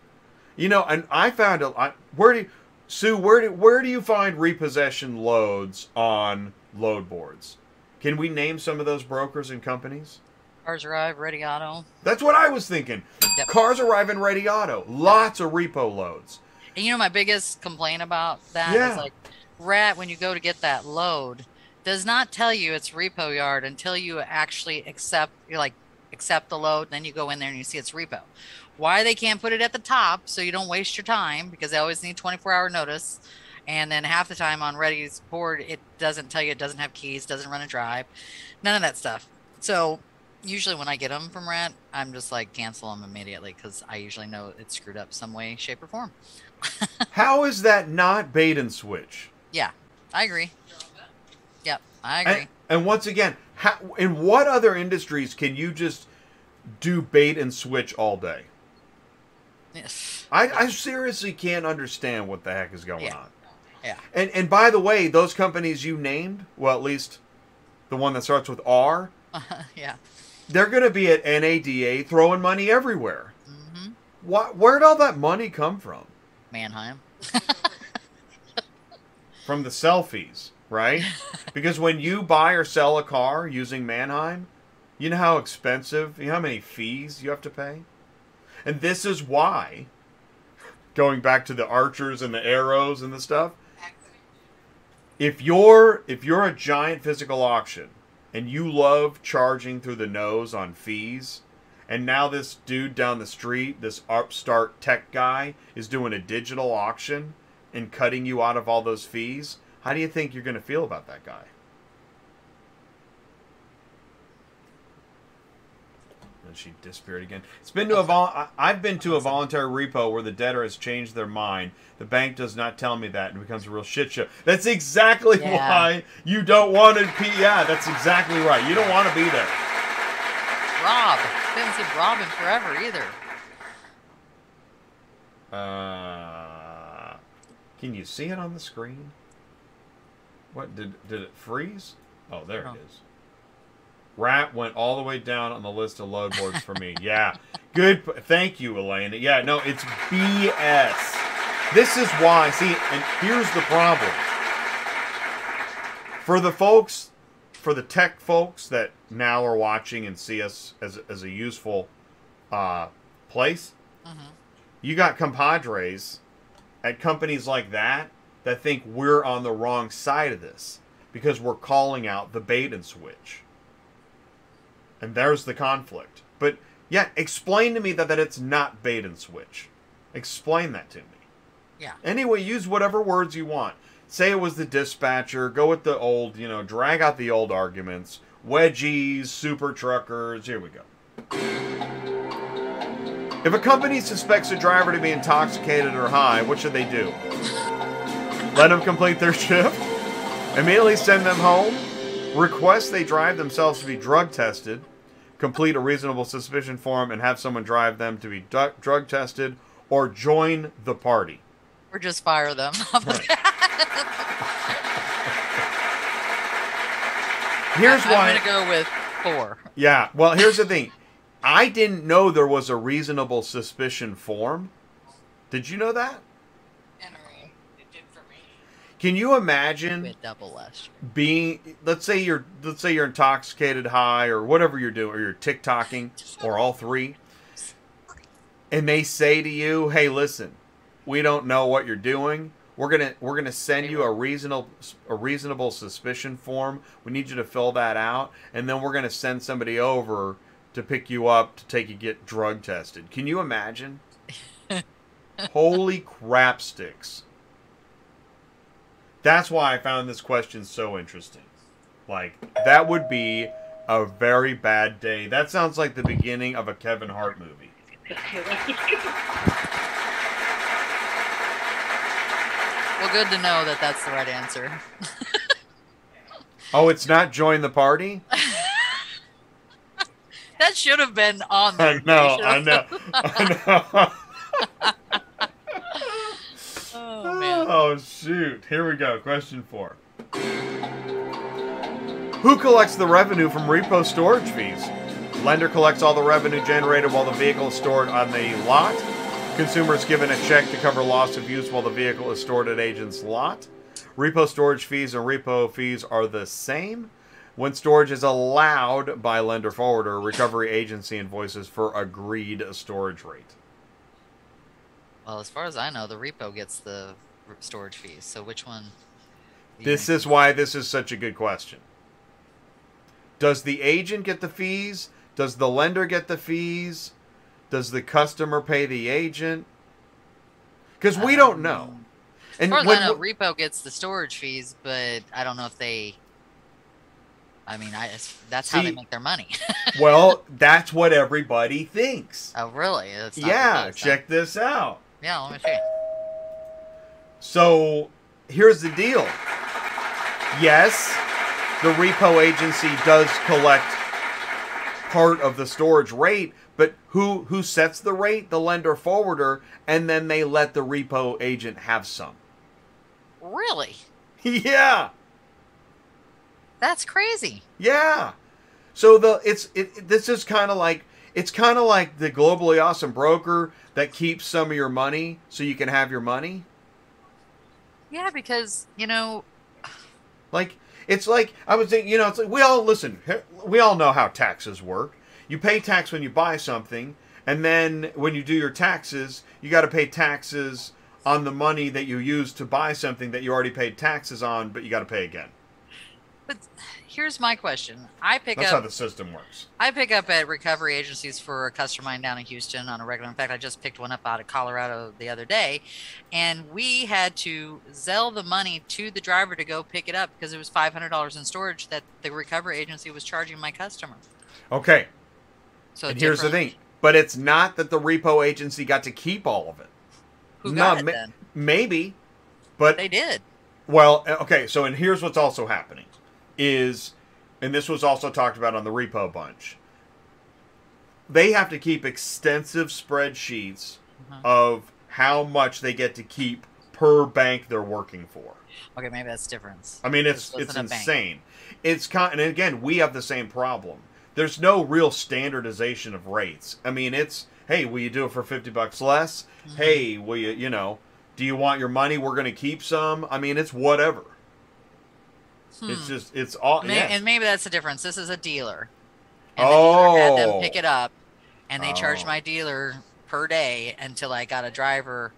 You know, and I found a I, where do you, Sue, where do where do you find repossession loads on load boards? Can we name some of those brokers and companies? Cars arrive, ready auto. That's what I was thinking. Yep. Cars arrive in Ready Auto. Lots of repo loads. And you know my biggest complaint about that is Yeah. like rat when you go to get that load does not tell you it's repo yard until you actually accept you're like accept the load then you go in there and you see it's repo. Why they can't put it at the top so you don't waste your time because they always need 24 hour notice and then half the time on ready's board it doesn't tell you it doesn't have keys doesn't run a drive none of that stuff. So usually when i get them from rat i'm just like cancel them immediately because i usually know it's screwed up some way shape or form How is that not bait and switch? Yeah, I agree. Yep, I agree. And, and once again, how, in what other industries can you just do bait and switch all day? Yes. I, I seriously can't understand what the heck is going Yeah. on. Yeah. And and by the way, those companies you named, well, at least the one that starts with R, yeah. they're going to be at NADA throwing money everywhere. hmm What, where'd all that money come from? Manheim. From the selfies, right? because when you buy or sell a car using Manheim, You know how expensive, you know how many fees you have to pay? And this is why, going back to the archers and the arrows and the stuff, if you're if you're a giant physical auction and you love charging through the nose on fees, and now this dude down the street, this upstart tech guy, is doing a digital auction and cutting you out of all those fees, how do you think you're going to feel about that guy? And she disappeared again. It's been to a vol- I've been to a voluntary repo where the debtor has changed their mind. The bank does not tell me that, and it becomes a real shit show. That's exactly Yeah. why you don't want to be. Yeah, that's exactly right. You don't want to be there. Rob. Didn't see Rob in forever either. Uh, can you see it on the screen? What did did it freeze? Oh, there Oh. it is. Rat went all the way down on the list of load boards for me. Yeah, good. Thank you, Elaine. Yeah, no, it's BS. This is why. See, and here's the problem. For the folks, for the tech folks that now are watching and see us as as a useful uh, place, Mhm. you got compadres at companies like that that think we're on the wrong side of this because we're calling out the bait and switch. And there's the conflict. But yeah, explain to me that, that it's not bait and switch. Explain that to me. Yeah. Anyway, use whatever words you want. Say it was the dispatcher, go with the old, you know, drag out the old arguments. Wedgies, super truckers, here we go. If a company suspects a driver to be intoxicated or high, what should they do? Let them complete their shift? Immediately send them home? Request they drive themselves to be drug tested? Complete a reasonable suspicion form and have someone drive them to be drug tested? Or join the party? Or just fire them. Here's why I'm gonna go with four. Yeah, well, here's the thing. I didn't know there was a reasonable suspicion form. Did you know that? Henry, it did for me. Can you imagine We had double last year. being let's say you're let's say you're intoxicated high or whatever you're doing or you're TikToking or all three and they say to you, "Hey, listen, we don't know what you're doing. We're going to we're to send you a reasonable a reasonable suspicion form. We need you to fill that out and then we're going to send somebody over to pick you up to take you get drug tested." Can you imagine? Holy crap sticks. That's why I found this question so interesting. Like, that would be a very bad day. That sounds like the beginning of a Kevin Hart movie. Well, good to know that that's the right answer. Oh, it's not join the party? That should have been on I there. know, I know, I know. Oh man. Oh, shoot. Here we go. Question four. Who collects the revenue from repo storage fees? Lender collects all the revenue generated while the vehicle is stored on the lot. Consumer is given a check to cover loss of use while the vehicle is stored at agent's lot. Repo storage fees and repo fees are the same. When storage is allowed by lender forwarder, recovery agency invoices for agreed storage rate. Well, as far as I know, the repo gets the storage fees. So which one? This is why this is such a good question. Does the agent get the fees? Does the lender get the fees? Does the customer pay the agent? Because we don't know. Um, And as far as I know, repo gets the storage fees, but I don't know if they. I mean, I that's how they make their money. well, that's what everybody thinks. oh, really? Yeah, check this out. Yeah, let me see. So here's the deal. Yes, the repo agency does collect part of the storage rate, but who who sets the rate? The lender forwarder, and then they let the repo agent have some. Really? yeah, That's crazy. yeah. So the it's it, it- this is kind of like it's kind of like the globally awesome broker that keeps some of your money so you can have your money. Yeah, because you know, Like It's like I was thinking, you know, it's like we all listen. We all know how taxes work. You pay tax when you buy something, and then when you do your taxes, you got to pay taxes on the money that you use to buy something that you already paid taxes on, but you got to pay again. But here's my question: I pick That's up That's how the system works. I pick up at recovery agencies for a customer mine down in Houston on a regular. In fact, I just picked one up out of Colorado the other day, and we had to Zelle the money to the driver to go pick it up because it was five hundred dollars in storage that the recovery agency was charging my customer. Okay, So and here's the thing. But it's not that the repo agency got to keep all of it. Who No, it ma- then? Maybe, but They did. Well, uh, okay, so and here's what's also happening is and this was also talked about on the repo bunch. They have to keep extensive spreadsheets Mhm. of how much they get to keep per bank they're working for. Okay, maybe that's different. I mean, it's it's bank. insane. It's con- and again, we have the same problem. There's no real standardization of rates. I mean, it's hey, will you do it for fifty bucks less? Mm-hmm. Hey, will you you know? Do you want your money? We're going to keep some. I mean, it's whatever. It's Hmm. just it's all. May- yeah. And maybe that's the difference. This is a dealer. And the dealer had them Oh. pick it up, and they charged Oh. my dealer per day until I got a driver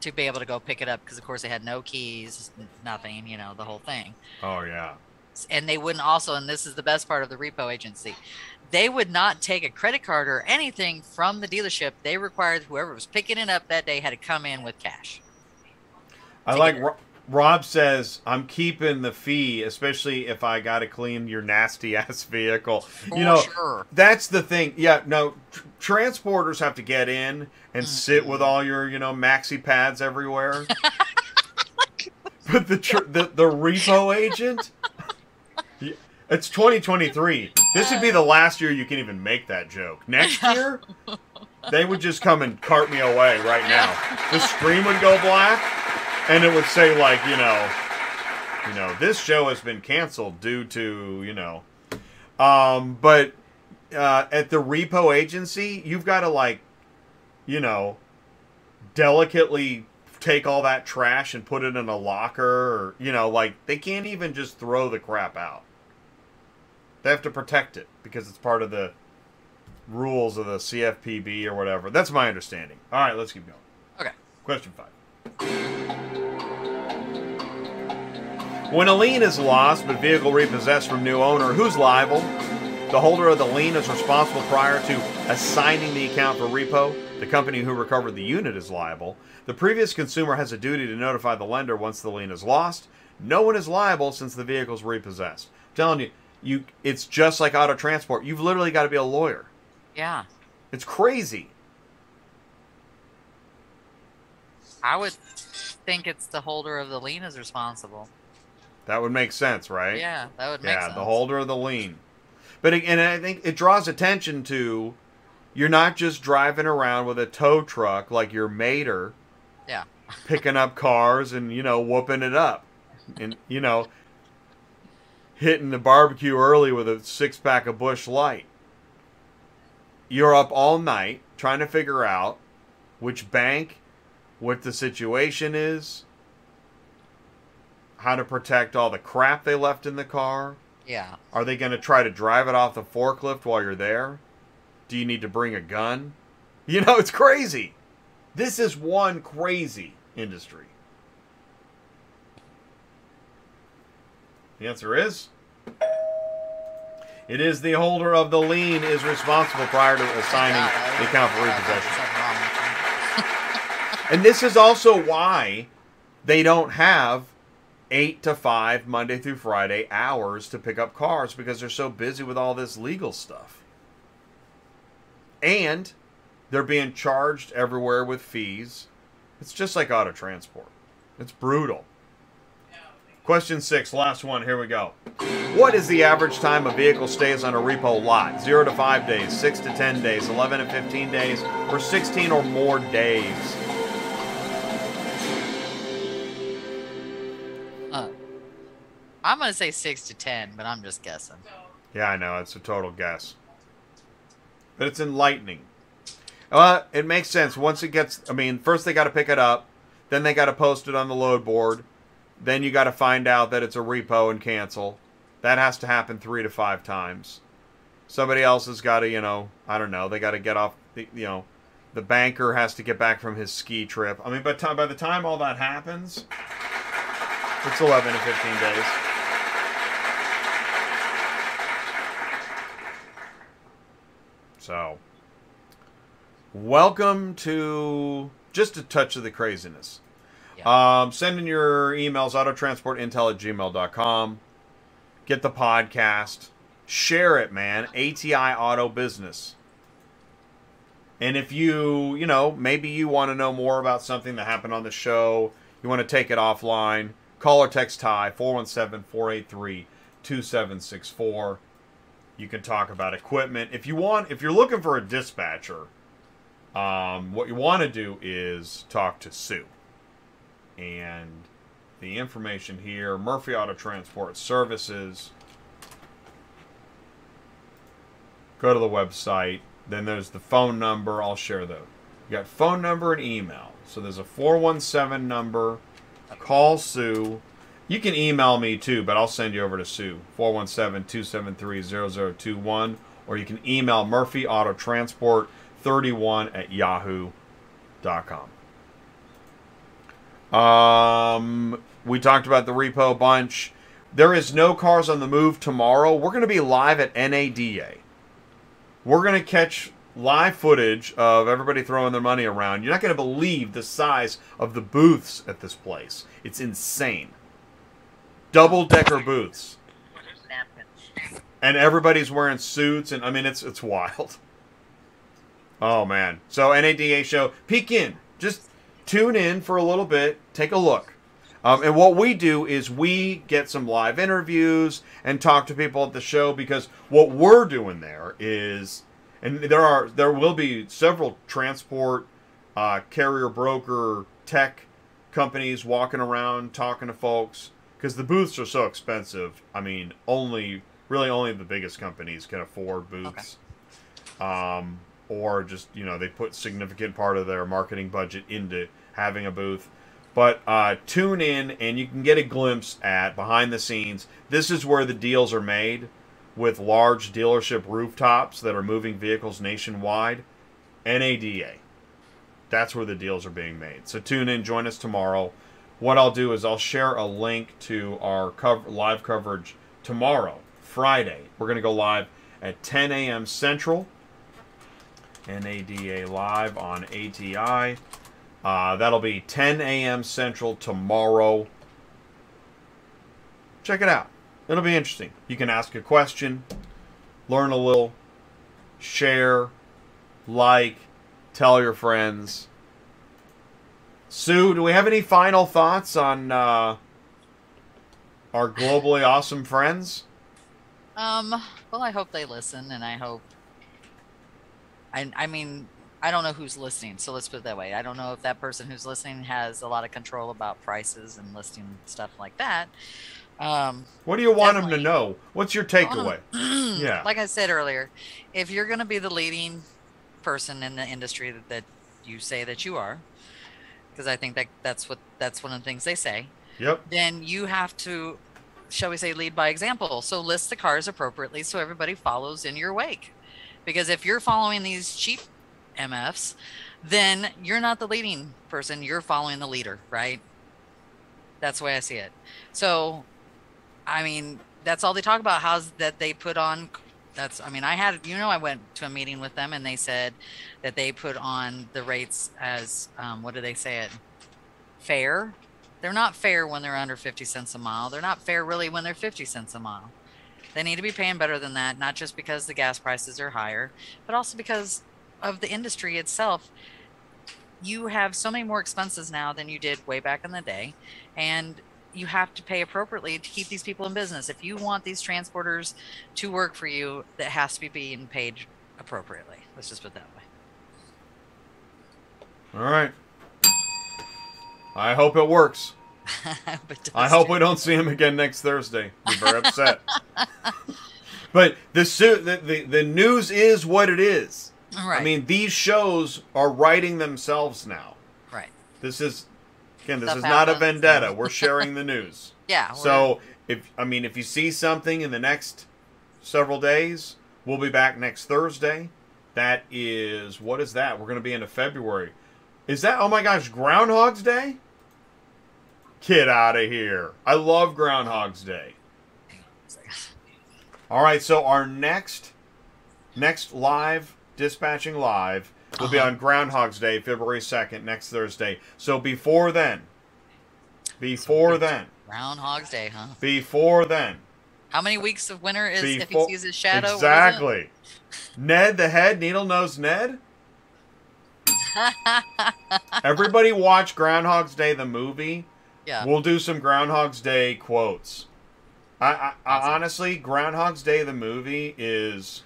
to be able to go pick it up because, of course, they had no keys, nothing, you know, the whole thing. oh yeah. And they wouldn't also, and this is the best part of the repo agency, they would not take a credit card or anything from the dealership. They required whoever was picking it up that day had to come in with cash. I like. Ro- Rob says I'm keeping the fee, especially if I got to clean your nasty ass vehicle. For you know, sure. That's the thing. Yeah, no, tr- transporters have to get in and sit Mm-hmm. with all your, you know, maxi pads everywhere. but the, tr- the the repo agent, it's 2023. This would be the last year you can even make that joke. Next year, they would just come and cart me away right now. The screen would go black, and it would say like, you know, you know, this show has been canceled due to, you know, um, but uh, at the repo agency, you've got to like, you know, delicately take all that trash and put it in a locker, or you know, like they can't even just throw the crap out. They have to protect it because it's part of the rules of the CFPB or whatever. That's my understanding. All right, let's keep going. Okay. Question five. When a lien is lost but vehicle repossessed from new owner, who's liable? The holder of the lien is responsible prior to assigning the account for repo. The company who recovered the unit is liable. The previous consumer has a duty to notify the lender once the lien is lost. No one is liable since the vehicle is repossessed. I'm telling you, you it's just like auto transport. You've literally got to be a lawyer. Yeah. It's crazy. I would think it's the holder of the lien is responsible. That would make sense, right? Yeah, that would make yeah, sense. Yeah, the holder of the lien. But it- and I think it draws attention to you're not just driving around with a tow truck like your mater, Yeah. picking up cars and you know whooping it up, and you know hitting the barbecue early with a six pack of Busch Light. You're up all night trying to figure out which bank, what the situation is, how to protect all the crap they left in the car. Yeah. Are they going to try to drive it off the forklift while you're there? Do you need to bring a gun? You know, it's crazy. This is one crazy industry. The answer is it is the holder of the lien is responsible prior to assigning God, the account for thought there was repossession. something wrong with me. And this is also why they don't have eight to five Monday through Friday hours to pick up cars because they're so busy with all this legal stuff. And they're being charged everywhere with fees. It's just like auto transport. It's brutal. Question six, last one. Here we go. What is the average time a vehicle stays on a repo lot? Zero to five days, six to ten days, 11 to 15 days, or 16 or more days? Uh, I'm gonna say six to ten, but I'm just guessing. Yeah, I know. It's a total guess. But it's enlightening. Well, it makes sense. Once it gets, I mean, first they got to pick it up, then they got to post it on the load board, then you got to find out that it's a repo and cancel, That has to happen three to five times. Somebody else has got to, you know, I don't know. They got to get off. The, you know, the banker has to get back from his ski trip. I mean, by by the time all that happens, it's eleven to fifteen days. So, welcome to just a touch of the craziness. Um, send in your emails, autotransportintel at gmail.com. Get the podcast. Share it, man. ATI Auto Business. And if you, you know, maybe you want to know more about something that happened on the show, you want to take it offline, call or text Ty 417 483 2764. You can talk about equipment. If you want, if you're looking for a dispatcher, um, what you want to do is talk to Sue. And the information here Murphy Auto Transport Services. Go to the website. Then there's the phone number. I'll share those. You got phone number and email. So there's a 417 number. Call Sue. You can email me too, but I'll send you over to Sue. 417 273 0021. Or you can email Murphy Auto Transport 31 at yahoo.com. Um, we talked about the repo bunch. There is no cars on the move tomorrow. We're going to be live at NADA. We're going to catch live footage of everybody throwing their money around. You're not going to believe the size of the booths at this place. It's insane. Double decker booths. And everybody's wearing suits and I mean it's it's wild. Oh man. So NADA show, peek in. Just tune in for a little bit, take a look. Um, and what we do is we get some live interviews and talk to people at the show because what we're doing there is, and there are there will be several transport, uh, carrier broker, tech companies walking around talking to folks because the booths are so expensive. I mean, only really only the biggest companies can afford booths. Um, or just you know they put significant part of their marketing budget into having a booth. But uh, tune in and you can get a glimpse at behind the scenes. This is where the deals are made with large dealership rooftops that are moving vehicles nationwide. NADA. That's where the deals are being made. So tune in, join us tomorrow. What I'll do is I'll share a link to our cover, live coverage tomorrow, Friday. We're going to go live at 10 a.m. Central. NADA live on ATI. Uh, that'll be 10 a.m. Central tomorrow. Check it out. It'll be interesting. You can ask a question, learn a little, share, like, tell your friends. Sue, do we have any final thoughts on uh, our globally awesome friends? Um, well, I hope they listen, and I hope. I, I mean, I don't know who's listening, so let's put it that way. I don't know if that person who's listening has a lot of control about prices and listing stuff like that. Um, What do you want them to know? What's your takeaway? Yeah. Like I said earlier, if you're going to be the leading person in the industry that, that you say that you are, because I think that that's what that's one of the things they say, Yep. then you have to, shall we say, lead by example. So list the cars appropriately so everybody follows in your wake. Because if you're following these cheap MFs, then you're not the leading person. You're following the leader, right? That's the way I see it. So, I mean, that's all they talk about. How's that they put on? That's, I mean, I had, you know, I went to a meeting with them and they said that they put on the rates as, um, what do they say it? Fair. They're not fair when they're under 50 cents a mile. They're not fair really when they're 50 cents a mile. They need to be paying better than that, not just because the gas prices are higher, but also because of the industry itself. You have so many more expenses now than you did way back in the day, and you have to pay appropriately to keep these people in business. If you want these transporters to work for you, that has to be being paid appropriately. Let's just put it that way. All right. I hope it works. I hope it does I hope we don't see him again next Thursday. Be very upset. but the, the the the news is what it is. Right. I mean, these shows are writing themselves now. right. This is again, this Stuff is not a vendetta. We're sharing the news. Yeah. So if I mean if you see something in the next several days, we'll be back next Thursday. That is what is that? We're going to be into February. Is that oh my gosh, Groundhog's Day? Get out of here. I love Groundhog's Day. All right, so our next next live dispatching live will be Uh-huh. on Groundhog's Day, February 2nd, next Thursday. So before then, before then, Groundhog's Day, huh? before then, How many weeks of winter is if he sees his shadow? What is it? Exactly. Ned the head, needle nose Ned. Everybody watch Groundhog's Day the movie. Yeah. We'll do some Groundhog's Day quotes. I, I, I honestly, Groundhog's Day the movie is.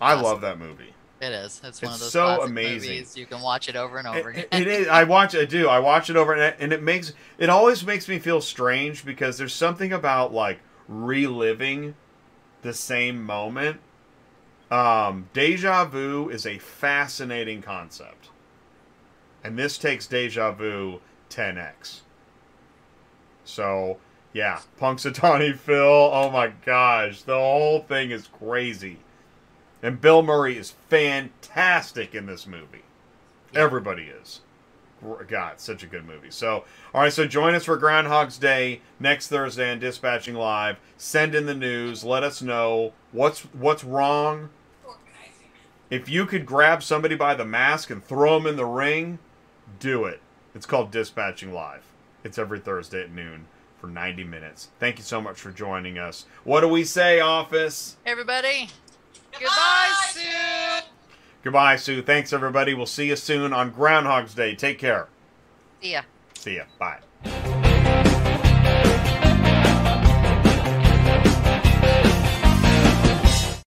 I Awesome. love that movie. It is. It's one It's of those so amazing. movies. You can watch it over and over It- again. it is. I watch. I do. I watch it over, and and it makes it always makes me feel strange because there's something about like reliving the same moment. Um, deja vu is a fascinating concept, and this takes deja vu 10x. So yeah, Punxsutawney Phil. Oh my gosh, the whole thing is crazy, and Bill Murray is fantastic in this movie. Yeah. Everybody is. God, such a good movie. So, all right, so join us for Groundhog's Day next Thursday on Dispatching Live. Send in the news. Let us know what's what's wrong. If you could grab somebody by the mask and throw them in the ring, do it. It's called Dispatching Live. It's every Thursday at noon for 90 minutes. Thank you so much for joining us. What do we say, office? Everybody, goodbye, Sue. Goodbye, Sue. Thanks, everybody. We'll see you soon on Groundhog's Day. Take care. See ya. See ya. Bye.